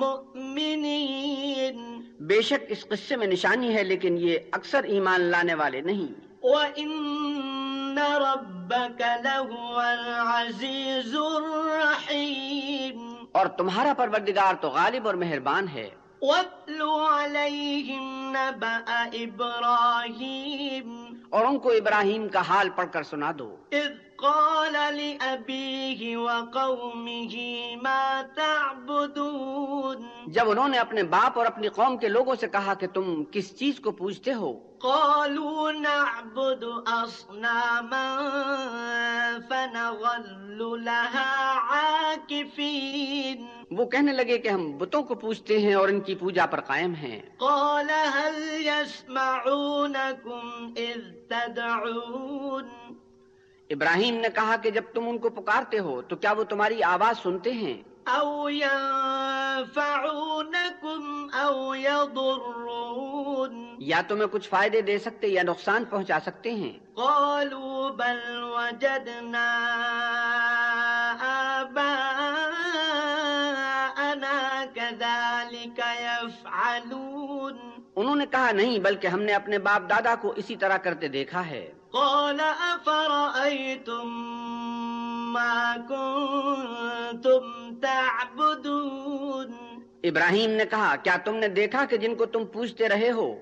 مؤمنين. بے شک اس قصے میں نشانی ہے لیکن یہ اکثر ایمان لانے والے نہیں۔ وإن ربك لهو العزيز الرحيم. اور تمہارا پروردگار تو غالب اور مہربان ہے۔ واتل عليهم نبأ إبراهيم۔ اور ان کو ابراہیم کا حال پڑھ کر سنا دو۔ إذ قال لأبيه وقومه ما تعبدون؟ جب انہوں نے اپنے باپ اور اپنی قوم کے لوگوں سے کہا کہ تم کس چیز کو پوچھتے ہو؟ قالوا نعبد أصناما فنظل لها عاكفين. وہ کہنے لگے کہ ہم بتوں کو پوچھتے ہیں اور ان کی پوجا پر قائم ہیں۔ قال هل يسمعونكم إذ تدعون؟ ابراہیم نے کہا کہ جب تم ان کو پکارتے ہو تو کیا وہ تمہاری آواز سنتے ہیں؟ أو ينفعونكم أو يضرون یا تمہیں کچھ فائدے دے سکتے یا نقصان پہنچا سکتے ہیں؟ قالوا بل وجدنا انہوں نے کہا نہیں بلکہ ہم نے اپنے باپ دادا کو اسی طرح کرتے دیکھا ہے۔ قال أفرأيتم ما كنتم تعبدون؟ ابراہیم نے کہا کیا تم نے دیکھا کہ جن کو تم پوچھتے رہے ہو؟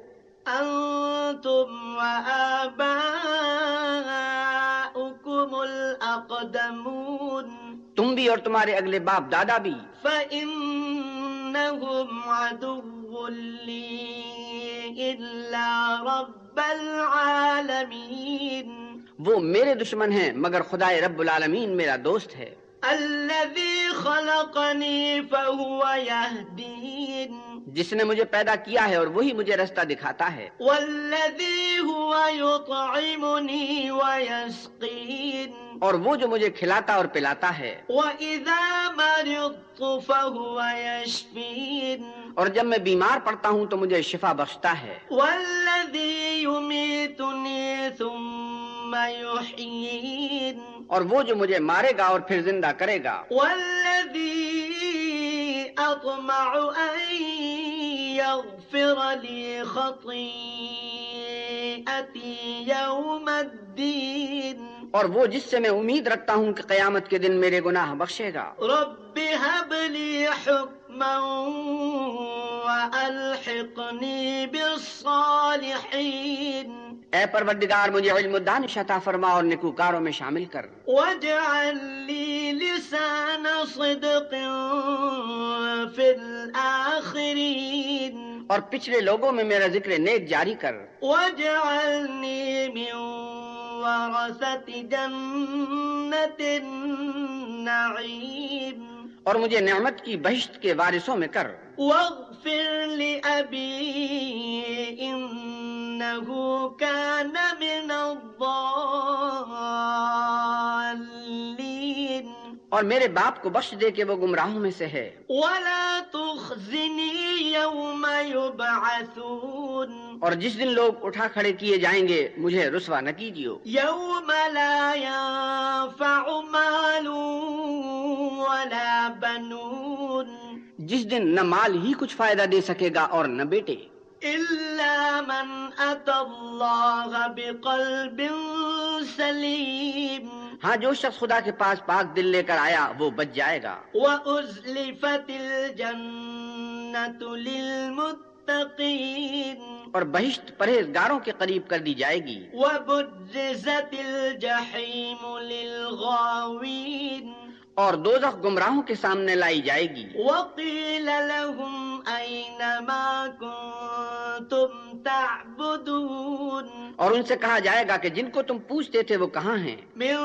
أنتم وآباؤكم الأقدمون تم بھی اور تمہارے اگلے باپ دادا بھی۔ فإنهم عدو لي إلا رب العالمين. وہ میرے دشمن ہیں مگر خدائے رب العالمین میرا دوست ہے۔ الذي خلقني فهو يهدين. جس نے مجھے پیدا کیا ہے اور وہی مجھے رستہ دکھاتا ہے۔ والذي هو يطعمني ويسقين. اور وہ جو مجھے کھلاتا اور پلاتا ہے۔ وإذا مرضت فهو يشفين۔ اور جب میں بیمار پڑتا ہوں تو مجھے شفا بخشتا ہے۔ والذي يميتني ثم يحيين۔ اور وہ جو مجھے مارے گا اور پھر زندہ کرے گا۔ والذي أطمع أن يغفر لي خطيئتي يوم الدين۔ اور وہ جس سے میں امید رکھتا ہوں کہ قیامت کے دن میرے گناہ بخشے گا۔ رب هب لي حكما وألحقني بالصالحين اے پروردگار مجھے علم الدانش عطا فرما اور نکوکاروں میں شامل کر۔ واجعل لي لسان صدق في الآخرين اور پچھلے لوگوں میں میرا ذکر نیک جاری کر۔ واجعلني من ورثة جنة النعيم. اور مجھے نعمت کی بہشت کے وارثوں میں کر۔ واغفر لأبي إنه كان من الضالين. اور میرے باپ کو بخش دے کہ وہ گمراہوں میں سے ہے۔ ولا تخزني يوم يبعثون۔ اور جس دن لوگ اٹھا کھڑے کیے جائیں گے مجھے رسوا نہ کیجیو۔ يوم لا ينفع مال ولا بنون۔ جس دن نہ مال ہی کچھ فائدہ دے سکے گا اور نہ بیٹے۔ إلا من أتى الله بقلب سليم ہاں جو شخص خدا کے پاس پاک دل لے کر آیا وہ بچ جائے گا۔ وأزلفت الجنة للمتقين اور بہشت پرہیزگاروں کے قریب کر دی جائے گی۔ وبرزت الجحيم للغاوين اور دوزخ گمراہوں کے سامنے لائی جائے گی۔ وقيل لهم أين ما كنتم تعبدون۔ اور ان سے کہا جائے گا کہ جن کو تم پوچھتے تھے وہ کہاں ہیں؟ من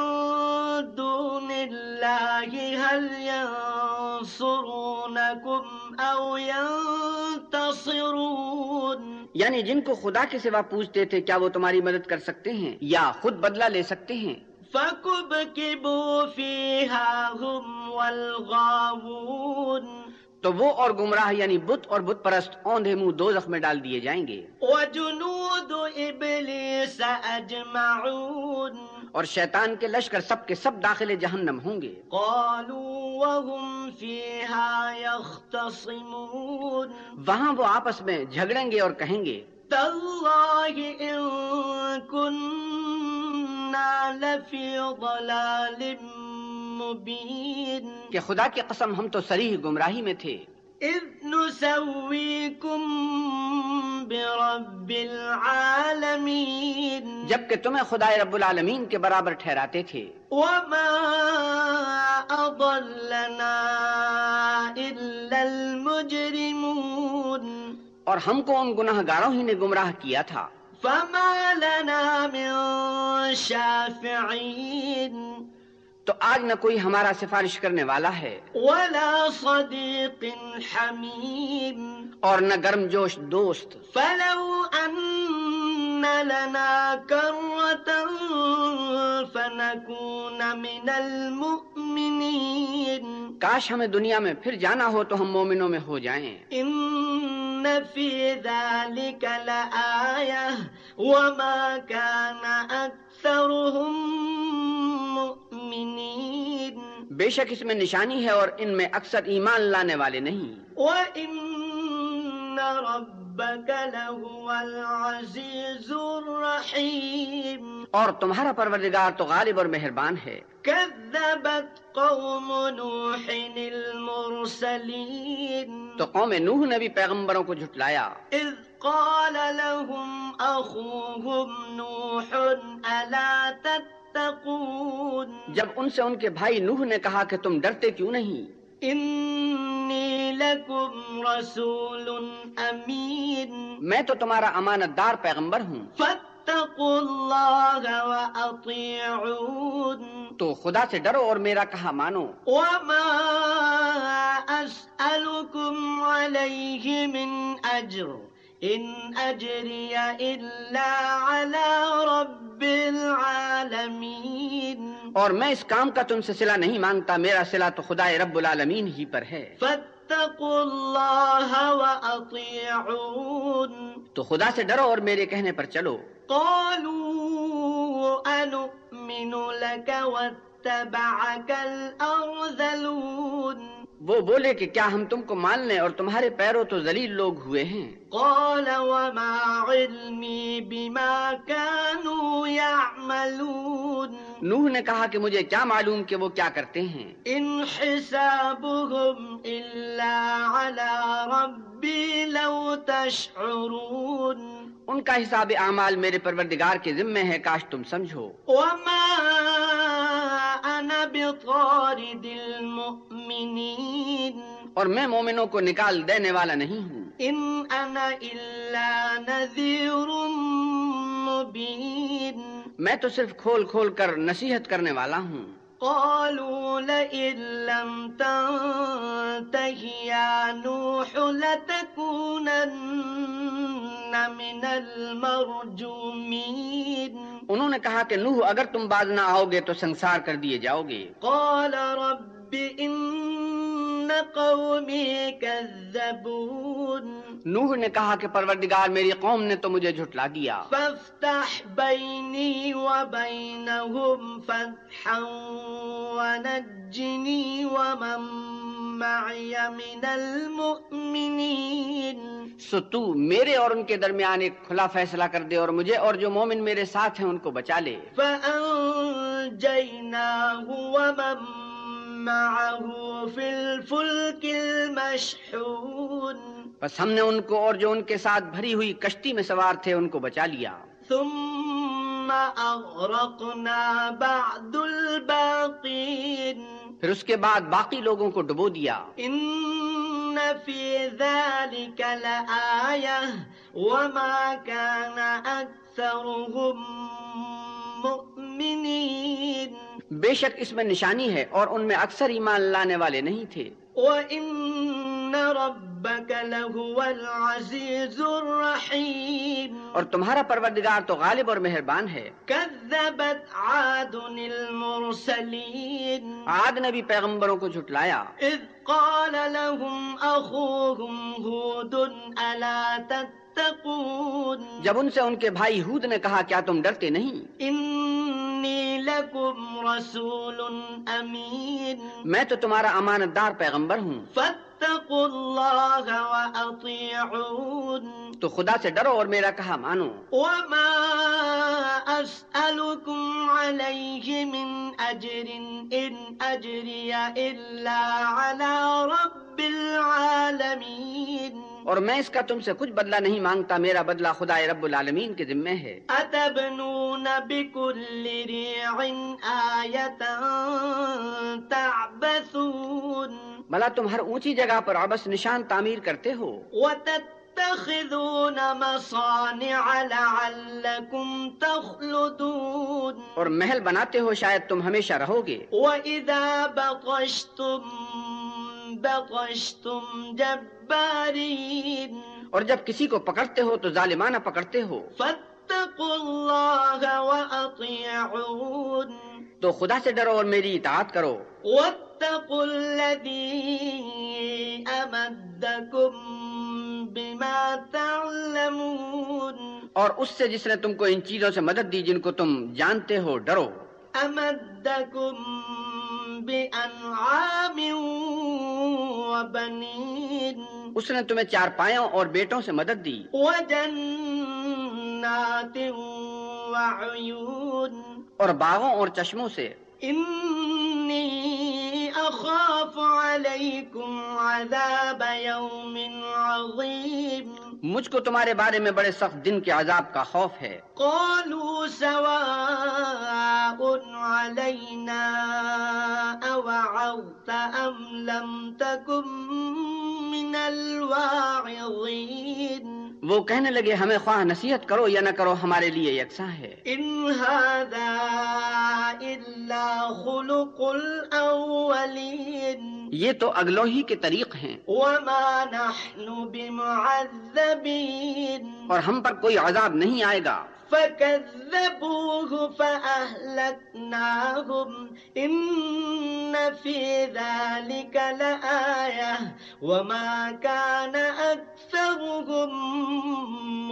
دون الله هل ينصرونكم أو ينتصرون یعنی جن کو خدا کے سوا پوچھتے تھے کیا وہ تمہاری مدد کر سکتے ہیں یا خود بدلہ لے سکتے ہیں؟ فكبكبوا فيها هم والغاوون تو وہ اور گمراہ یعنی بت اور بت پرست اوندھے منہ دوزخ میں ڈال دیے جائیں گے۔ وجنود إبليس أجمعون اور شیطان کے لشکر سب کے سب داخل جہنم ہوں گے۔ قالوا وهم فيها يختصمون وہاں وہ آپس میں جھگڑیں گے اور کہیں گے۔ تالله إن لفي ضلال مبين کہ خدا کی قسم ہم تو سریح گمراہی میں تھے۔ إذ نسويكم برب العالمين جبکہ تمہیں خدا رب العالمین کے برابر ٹھہراتے تھے۔ وما أضلنا إلا المجرمون اور ہم کو ان گناہ گاروں ہی نے گمراہ کیا تھا۔ فما لنا من شافعين تو آج نہ کوئی ہمارا سفارش کرنے والا ہے۔ ولا صديق حميم اور نہ گرم جوش دوست۔ فلو أن لنا كرة فنكون من المؤمنين کاش ہمیں دنیا میں پھر جانا ہو تو ہم مومنوں میں ہو جائیں۔ إن في ذلك لآية وما كان أكثرهم مؤمنين بے شک اس میں نشانی ہے اور ان میں اکثر ایمان لانے والے نہیں۔ وإن ربك لهو العزيز الرحيم. اور تمہارا پروردگار تو غالب اور مہربان ہے۔ كذبت قوم نوح المرسلين. تو قوم نوح نے بھی پیغمبروں کو جھٹلایا۔ إذ قال لهم أخوهم نوح ألا تتقون؟ جب ان سے ان کے بھائی نوح نے کہا کہ تم ڈرتے کیوں نہیں؟ إني لكم رسول أمين. میں تو تمہارا امانت دار پیغمبر ہوں فاتقوا الله وأطيعون. تو خدا سے ڈرو اور میرا کہا مانو وما أسألكم عليه من أجر. إن أجري إلا على رب العالمين. اور میں اس کام کا تم سے صلہ نہیں مانگتا میرا صلہ تو خدا رب العالمین ہی پر ہے۔ فاتقوا الله وأطيعون تو خدا سے ڈرو اور میرے کہنے پر چلو۔ قالوا أنؤمن لك واتبعك الأرذلون۔ وہ بولے کہ کیا ہم تم کو مان لیں اور تمہارے پیروں تو ذلیل لوگ ہوئے ہیں؟ قال وما علمي بما كانوا يعملون۔ نوح نے کہا کہ مجھے کیا معلوم کہ وہ کیا کرتے ہیں؟ إن حسابهم إلا على ربي لو تشعرون۔ ان کا حساب اعمال میرے پروردگار کے ذمے ہے کاش تم سمجھو۔ وما أنا بطارد المؤمنين۔ اور میں مومنوں کو نکال دینے والا نہیں ہوں۔ إن أنا إلا نذير مبين. میں تو صرف کھول کھول کر نصیحت کرنے والا ہوں۔ قالوا لئن لم تنته يا نوح لتكونن من المرجومين. انہوں نے کہا کہ نوح اگر تم باز نہ آؤ گے تو سنسار کر دیے جاؤ گے قال رب إن قومي كذبون نوح نے کہا کہ پروردگار میری قوم نے تو مجھے جھٹلا دیا۔ فافتح بيني وبينهم فتحا ونجني ومن معي من المؤمنين سو تو میرے اور ان کے درمیان ایک کھلا فیصلہ کر دے اور مجھے اور جو مومن میرے ساتھ ہیں ان کو بچا لے۔ فأنجيناه ومن معه في الفلك المشحون. بس ہم نے ان کو اور جو ان کے ساتھ بھری ہوئی کشتی میں سوار تھے ان کو بچا لیا۔ ثم أغرقنا بعد الباقين. پھر اس کے بعد باقی لوگوں کو ڈبو دیا۔ إن في ذلك لآية وما كان أكثرهم مؤمنين. بے شک اس میں نشانی ہے اور ان میں اکثر ایمان لانے والے نہیں تھے۔ وإن ربك لهو العزيز الرحيم۔ اور تمہارا پروردگار تو غالب اور مہربان ہے۔ كذبت عاد المرسلين۔ عاد نے بھی پیغمبروں کو جھٹلایا۔ إذ قال لهم أخوهم هود ألا تتقون؟ جب ان سے ان کے بھائی ہود نے کہا کیا تم ڈرتے نہیں؟ إني لكم رسول أمين. میں تو تمہارا امانت دار پیغمبر ہوں۔ فاتقوا الله وأطيعون. تو خدا سے ڈرو اور میرا کہا مانو۔ وما أسألكم عليه من أجر إن أجري إلا على رب العالمين. اور میں اس کا تم سے کچھ بدلہ نہیں مانگتا میرا بدلہ خدا رب العالمین کے ذمے ہے۔ أتبنون بكل ريع آية تعبثون؟ بلا تم ہر اونچی جگہ پر ابس نشان تعمیر کرتے ہو۔ وتتخذون مصانع لعلكم تخلدون؟ اور محل بناتے ہو شاید تم ہمیشہ رہو گے۔ وإذا بطشتم بطشتم جبارين اور جب کسی کو پکڑتے ہو تو ظالمانہ پکڑتے ہو۔ فاتقوا الله وأطيعون تو خدا سے ڈرو اور میری اطاعت کرو۔ واتقوا الذي أمدكم بما تعلمون۔ اور اس سے جس نے تم کو ان چیزوں سے مدد دی جن کو تم جانتے ہو ڈرو۔ أمدكم بأنعام وبنين. اس نے تمہیں چار پایوں اور بیٹوں سے مدد دی۔ وجنات وعيون اور باغوں اور چشموں سے۔ إني أخاف عليكم عذاب يوم عظيم مجھ کو تمہارے بارے میں بڑے سخت دن کے عذاب کا خوف ہے۔ قالوا سواء علينا أوعظت أم لم تكن من الواعظين وہ کہنے لگے ہمیں خواہ نصیحت کرو یا نہ کرو ہمارے لیے یکساں ہے۔ إن هذا إلا خلق الأولين یہ تو اگلوں ہی کے طریق ہیں۔ وما نحن بمعذبين اور ہم پر کوئی عذاب نہیں آئے گا۔ فكذبوه فأهلكناهم إن في ذلك لآية وما كان أكثرهم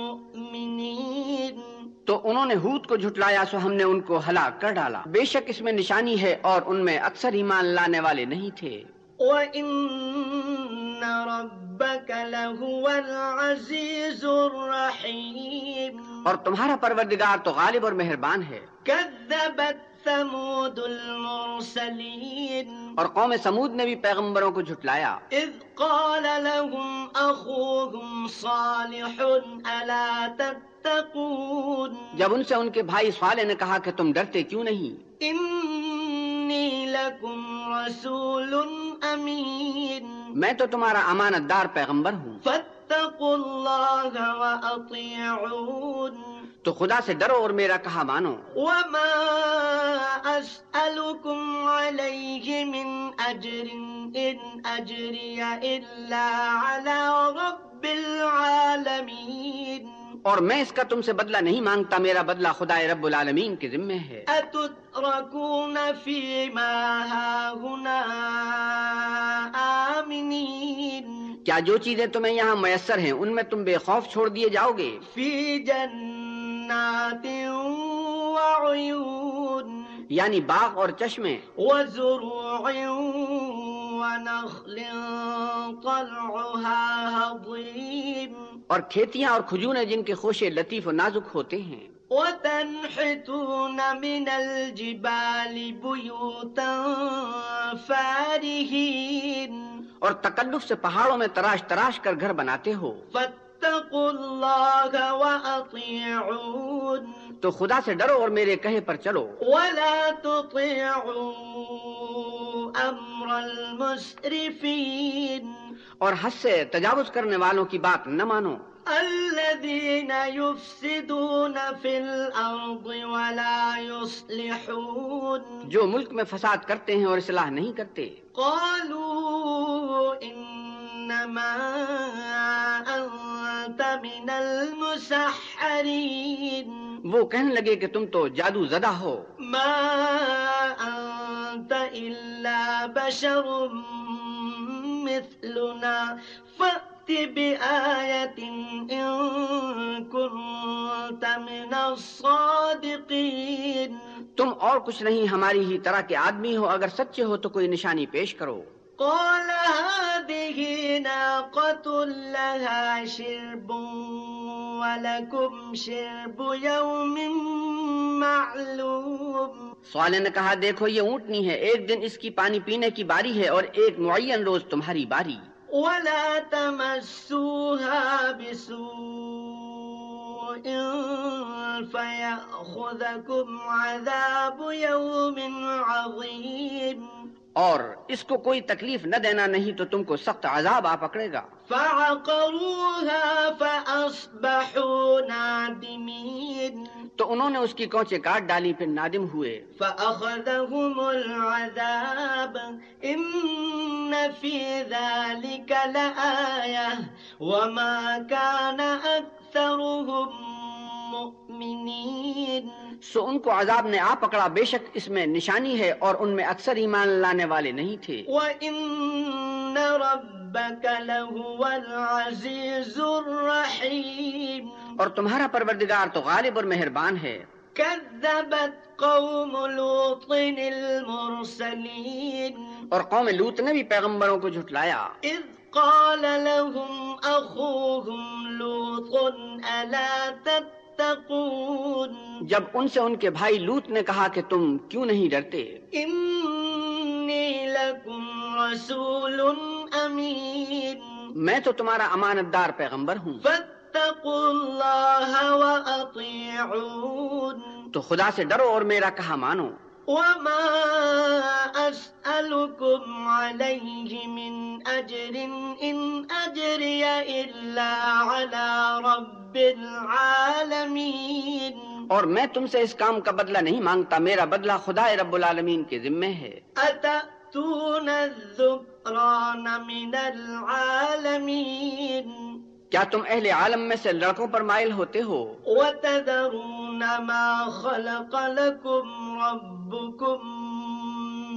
مؤمنين تو انہوں نے ہود کو جھٹلایا سو ہم نے ان کو ہلاک کر ڈالا۔ بے شک اس میں نشانی ہے اور ان میں اکثر ایمان لانے والے نہیں تھے۔ وإن ربك لهو العزيز الرحيم اور تمہارا پروردگار تو غالب اور مہربان ہے۔ كذبت ثمود المرسلين اور قوم سمود نے بھی پیغمبروں کو جھٹلایا۔ إذ قال لهم أخوهم صالح ألا تتقون جب ان سے ان کے بھائی صالح نے کہا کہ تم ڈرتے کیوں نہیں؟ إني لكم رسول أمين. میں تو تمہارا امانت دار پیغمبر ہوں فاتقوا الله وأطيعون. تو خدا سے ڈرو اور میرا کہا مانو وما أسألكم عليه من أجر إن أجري إلا على رب العالمين. اور میں اس کا تم سے بدلہ نہیں مانگتا میرا بدلہ خدا رب العالمین کے ذمے ہے۔ کیا جو چیزیں تمہیں یہاں میسر ہیں ان میں تم بے خوف چھوڑ دیے جاؤ گے؟ في جنات وعيون یعنی باغ اور چشمے۔ وزروع ونخل طلعها هضيم اور کھیتیاں اور کھجوریں جن کے خوشے لطیف و نازک ہوتے ہیں۔ وتنحتون من الجبال بيوتا فارهين۔ اور تکلف سے پہاڑوں میں تراش تراش کر گھر بناتے ہو۔ فاتقوا الله وأطيعون۔ تو خدا سے ڈرو اور میرے کہے پر چلو۔ ولا تطيعوا أمر المسرفين۔ اور حد سے تجاوز کرنے والوں کی بات نہ مانو۔ الذين يفسدون في الأرض ولا يصلحون. جو ملک میں فساد کرتے ہیں اور اصلاح نہیں کرتے۔ قالوا إنما أنت من المسحرين. وہ کہنے لگے کہ تم تو جادو زدہ ہو۔ ما أنت إلا بشر مثلنا فأت بآية إن كنت من الصادقين. تم اور کچھ نہیں، ہماری ہی طرح کے آدمی ہو، اگر سچے ہو تو کوئی نشانی پیش کرو۔ قال هذه ناقة لها شرب ولكم شرب يوم معلوم. سوالے نے کہا دیکھو یہ اونٹنی ہے۔ ایک دن اس کی پانی پینے کی باری ہے اور ایک معین روز تمہاری باری۔ ولا تمسوها بسوء فيأخذكم عذاب يوم عظيم. اور اس کو کوئی تکلیف نہ دینا نہیں تو تم کو سخت عذاب آ پکڑے گا۔ فعقروها فأصبحوا نادمين تو انہوں نے اس کی کوچے کاٹ ڈالی پھر نادم ہوئے۔ فأخذهم العذاب۔ في ذلك لآية۔ وما كان مؤمنين سو ان کو عذاب نے آ پکڑا بے شک اس میں نشانی ہے اور ان میں اکثر ایمان لانے والے نہیں تھے۔ وَإِنَّ رَبَّكَ لَهُوَ الْعَزِيزُ الرَّحِيمُ. اور تمہارا پروردگار تو غالب اور مہربان ہے۔ كذبت قوم لوط المرسلين. اور قوم لوت نے بھی پیغمبروں کو جھٹلایا۔ إذ قال لهم أخوهم لوط ألا تتقون جب ان سے ان کے بھائی لوت نے کہا کہ تم کیوں نہیں ڈرتے؟ إني لكم رسول أمين میں تو تمہارا امانت دار پیغمبر ہوں۔ فاتقوا الله وأطيعون تو خدا سے ڈرو اور میرا کہا مانو۔ وما أسألكم عليه من أجر إن أجري إلا على رب العالمين اور میں تم سے اس کام کا بدلہ نہیں مانگتا میرا بدلہ خدا رب العالمین کے ذمے ہے۔ أتأتون الذكران من العالمين؟ کیا تم اہل عالم میں سے لڑکوں پر مائل ہوتے ہو؟ وتذرون ما خلق لكم ربكم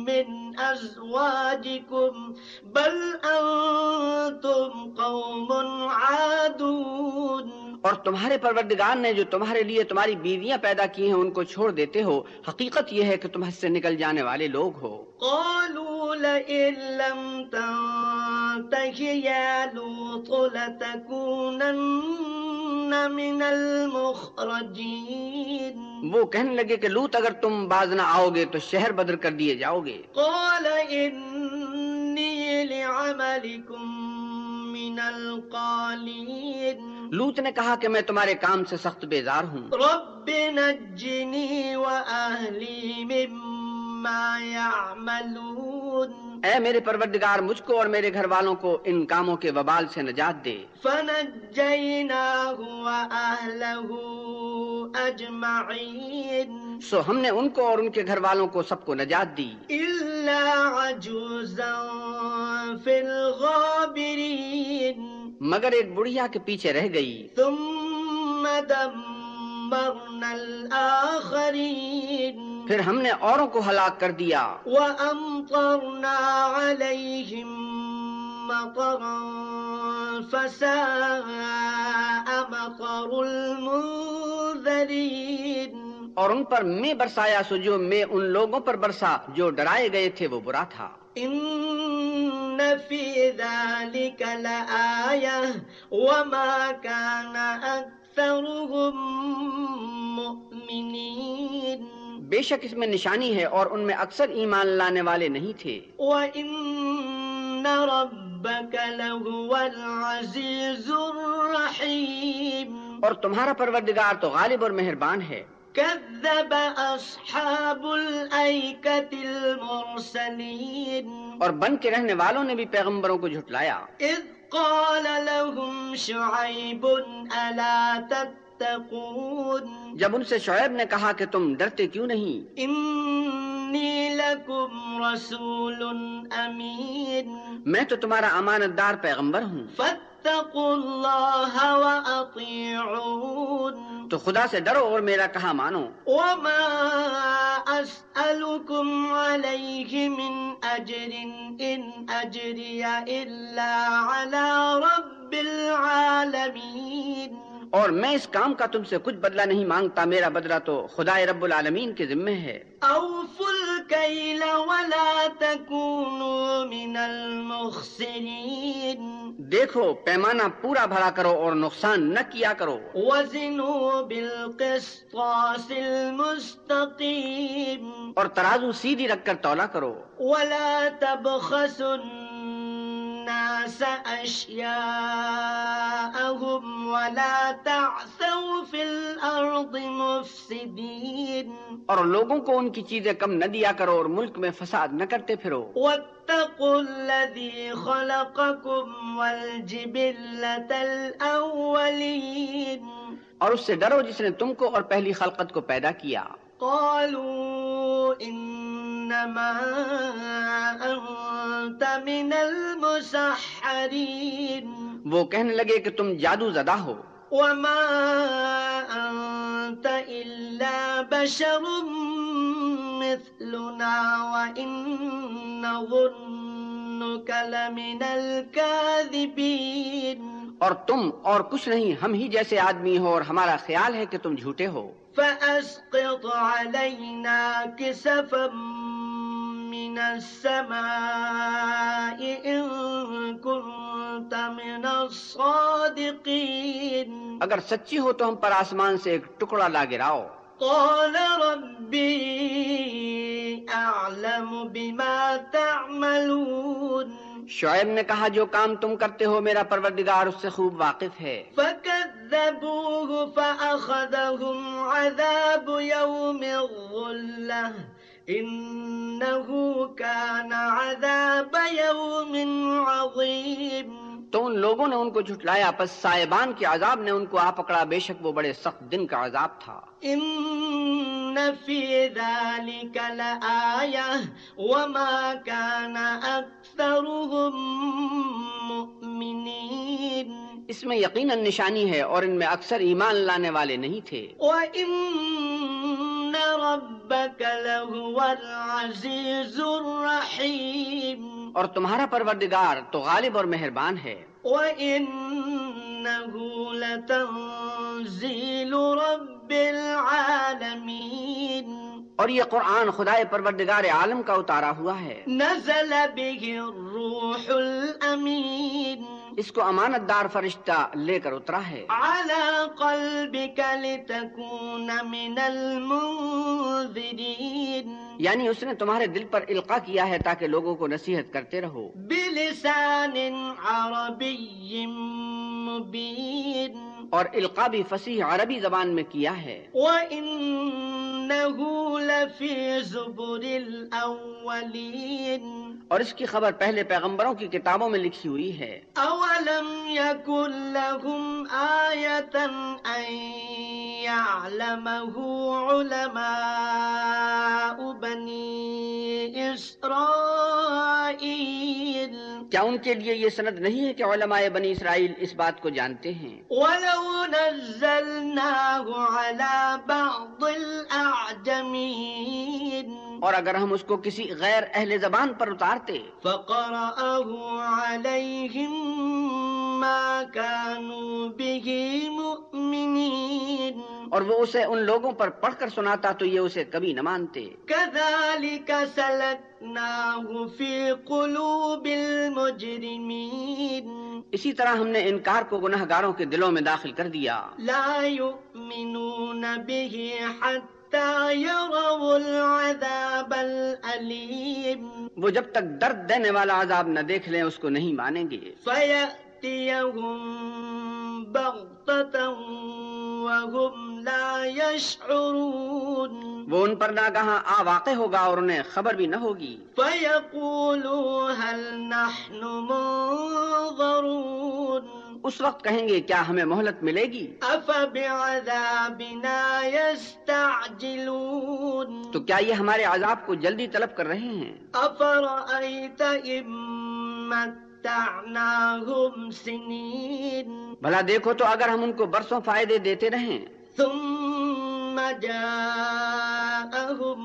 من أزواجكم بل أنتم قوم عادون اور تمہارے پروردگار نے جو تمہارے لیے تمہاری بیویاں پیدا کی ہیں ان کو چھوڑ دیتے ہو۔ حقیقت یہ ہے کہ تم حد سے نکل جانے والے لوگ ہو۔ قالوا لئن لم تنته يا لوط لتكونن من المخرجين وہ کہنے لگے کہ لوت اگر تم باز نہ آؤ گے تو شہر بدر کر دیے جاؤ گے۔ قال إني لعملكم من القالين لوت نے کہا کہ میں تمہارے کام سے سخت بیزار ہوں۔ رب نجني وأهلي مما يعملون. اے میرے پروردگار مجھ کو اور میرے گھر والوں کو ان کاموں کے وبال سے نجات دے۔ فنجيناه وأهله أجمعين سو ہم نے ان کو اور ان کے گھر والوں کو سب کو نجات دی۔ إلا عجوزا في الغابرين مگر ایک بڑھیا کے پیچھے رہ گئی۔ ثم دمرنا الآخرين پھر ہم نے اوروں کو ہلاک کر دیا۔ وأمطرنا عليهم مطرا فساء مطر المنذرين۔ اور ان پر میں برسایا سو جو میں ان لوگوں پر برسا جو ڈرائے گئے تھے وہ برا تھا۔ إن في ذلك لآية وما كان أكثرهم مؤمنين۔ بے شک اس میں نشانی ہے اور ان میں اکثر ایمان لانے والے نہیں تھے۔ وإن ربك لهو العزيز الرحيم۔ اور تمہارا پروردگار تو غالب اور مہربان ہے۔ كذب أصحاب الأيكة المرسلين۔ اور بن کے رہنے والوں نے بھی پیغمبروں کو جھٹلایا۔ إذ قال لهم شعيب ألا تتقون. جب ان سے شعیب نے کہا کہ تم ڈرتے کیوں نہیں؟ إني لكم رسول أمين میں تو تمہارا امانت دار پیغمبر ہوں۔ فاتقوا الله وأطيعون تو خدا سے ڈرو اور میرا کہا مانو۔ وما أسألكم عليه من أجر إن أجري إلا على رب العالمين. اور میں اس کام کا تم سے کچھ بدلہ نہیں مانگتا میرا بدلہ تو خدا رب العالمین کے ذمے ہے۔ الكيل ولا تكونوا من المخسرين دیکھو پیمانہ پورا بھرا کرو اور نقصان نہ کیا کرو۔ وزنوا بالقسطاس المستقيم اور ترازو سیدھی رکھ کر تولا کرو۔ ولا تبخسوا الناس أشياءهم ولا تعثوا في الأرض مفسدين. اور لوگوں کو ان کی چیزیں کم نہ دیا کرو اور ملک میں فساد نہ کرتے پھرو۔ واتقوا الذي خلقكم والجبلة الأولين. اور اس سے ڈرو جس نے تم کو اور پہلی خلقت کو پیدا کیا۔ قالوا إنما أنت من المسحرين. وہ کہنے لگے کہ تم جادو زدہ ہو۔ وما أنت إلا بشر مثلنا وإن نظنك لمن الكاذبين. اور تم اور کچھ نہیں ہم ہی جیسے آدمی ہو اور ہمارا خیال ہے کہ تم جھوٹے ہو۔ فأسقط علينا كسفا من السماء إن كنت من الصادقين۔ اگر سچی ہو تو ہم پر آسمان سے ایک ٹکڑا لا گراؤ۔ قال ربي أعلم بما تعملون۔ شعیب نے کہا، جو کام تم کرتے ہو میرا پروردگار، اس سے خوب واقف ہے۔ فَكَذَّبُوهُ فَأَخَذَهُمْ عَذَابُ يَوْمِ الظُّلَّةِ إِنَّهُ كَانَ عَذَابَ يَوْمٍ عَظِيمٍ تو ان لوگوں نے ان کو جھٹلایا پس سائبان کے عذاب نے ان کو آ پکڑا۔ بے شک وہ بڑے سخت دن کا عذاب تھا۔ إن في ذلك لآية وما كان أكثرهم مؤمنين اس میں یقیناً نشانی ہے اور ان میں اکثر ایمان لانے والے نہیں تھے۔ وإن ربك لهو العزيز الرحيم۔ اور تمہارا پروردگار تو غالب اور مہربان ہے۔ وإنه لتنزيل رب العالمين۔ اور یہ قرآن خدائے پروردگار عالم کا اتارا ہوا ہے۔ نزل به الروح الأمين۔ اس کو امانت دار فرشتہ لے کر اترا ہے۔ على قلبك لتكون من المنذرين۔ یعنی اس نے تمہارے دل پر القا کیا ہے تاکہ لوگوں کو نصیحت کرتے رہو۔ بلسان عربي مبين اور القا بھی فصیح عربی زبان میں کیا ہے۔ وإنه لفي زبر الأولين۔ اور اس کی خبر پہلے پیغمبروں کی کتابوں میں لکھی ہوئی ہے۔ أولم يكن لهم آية أن يعلمه علماء بني إسرائيل. کیا ان کے لیے یہ سند نہیں ہے کہ علماء بنی اسرائیل اس بات کو جانتے ہیں؟ ولو نزلناه على بعض الأعجمين. اور اگر ہم اس کو کسی غیر اہل زبان پر اتارتے؟ فقرأه عليهم ما كانوا به مؤمنين. اور وہ اسے ان لوگوں پر پڑھ کر سناتا تو یہ اسے کبھی نہ مانتے۔ كذلك سلكناه في قلوب المجرمين. اسی طرح ہم نے انکار کو گناہ گاروں کے دلوں میں داخل کر دیا۔ لا يؤمنون به حتى يروا العذاب الأليم. وہ جب تک درد دینے والا عذاب نہ دیکھ لیں اس کو نہیں مانیں گے۔ فيأتيهم وهم لا يشعرون. وہ ان پر ناگہاں آ واقع ہوگا اور انہیں خبر بھی نہ ہوگی۔ فيقولوا هل نحن منظرون. اس وقت کہیں گے کیا ہمیں مہلت ملے گی؟ يستعجلون تو کیا یہ ہمارے عذاب کو جلدی طلب کر رہے ہیں؟ أفرأيت إن متعناهم سنين بھلا دیکھو تو اگر ہم ان کو برسوں فائدے دیتے رہیں۔ ثم جاءهم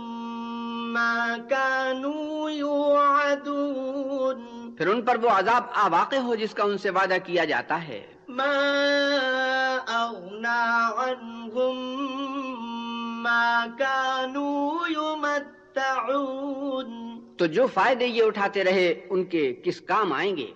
ما كانوا يوعدون پھر ان پر وہ عذاب آ واقع ہو جس کا ان سے وعدہ کیا جاتا ہے۔ ما أغنى عنهم ما كانوا يمتعون تو جو فائدے یہ اٹھاتے رہے ان کے کس کام آئیں گے؟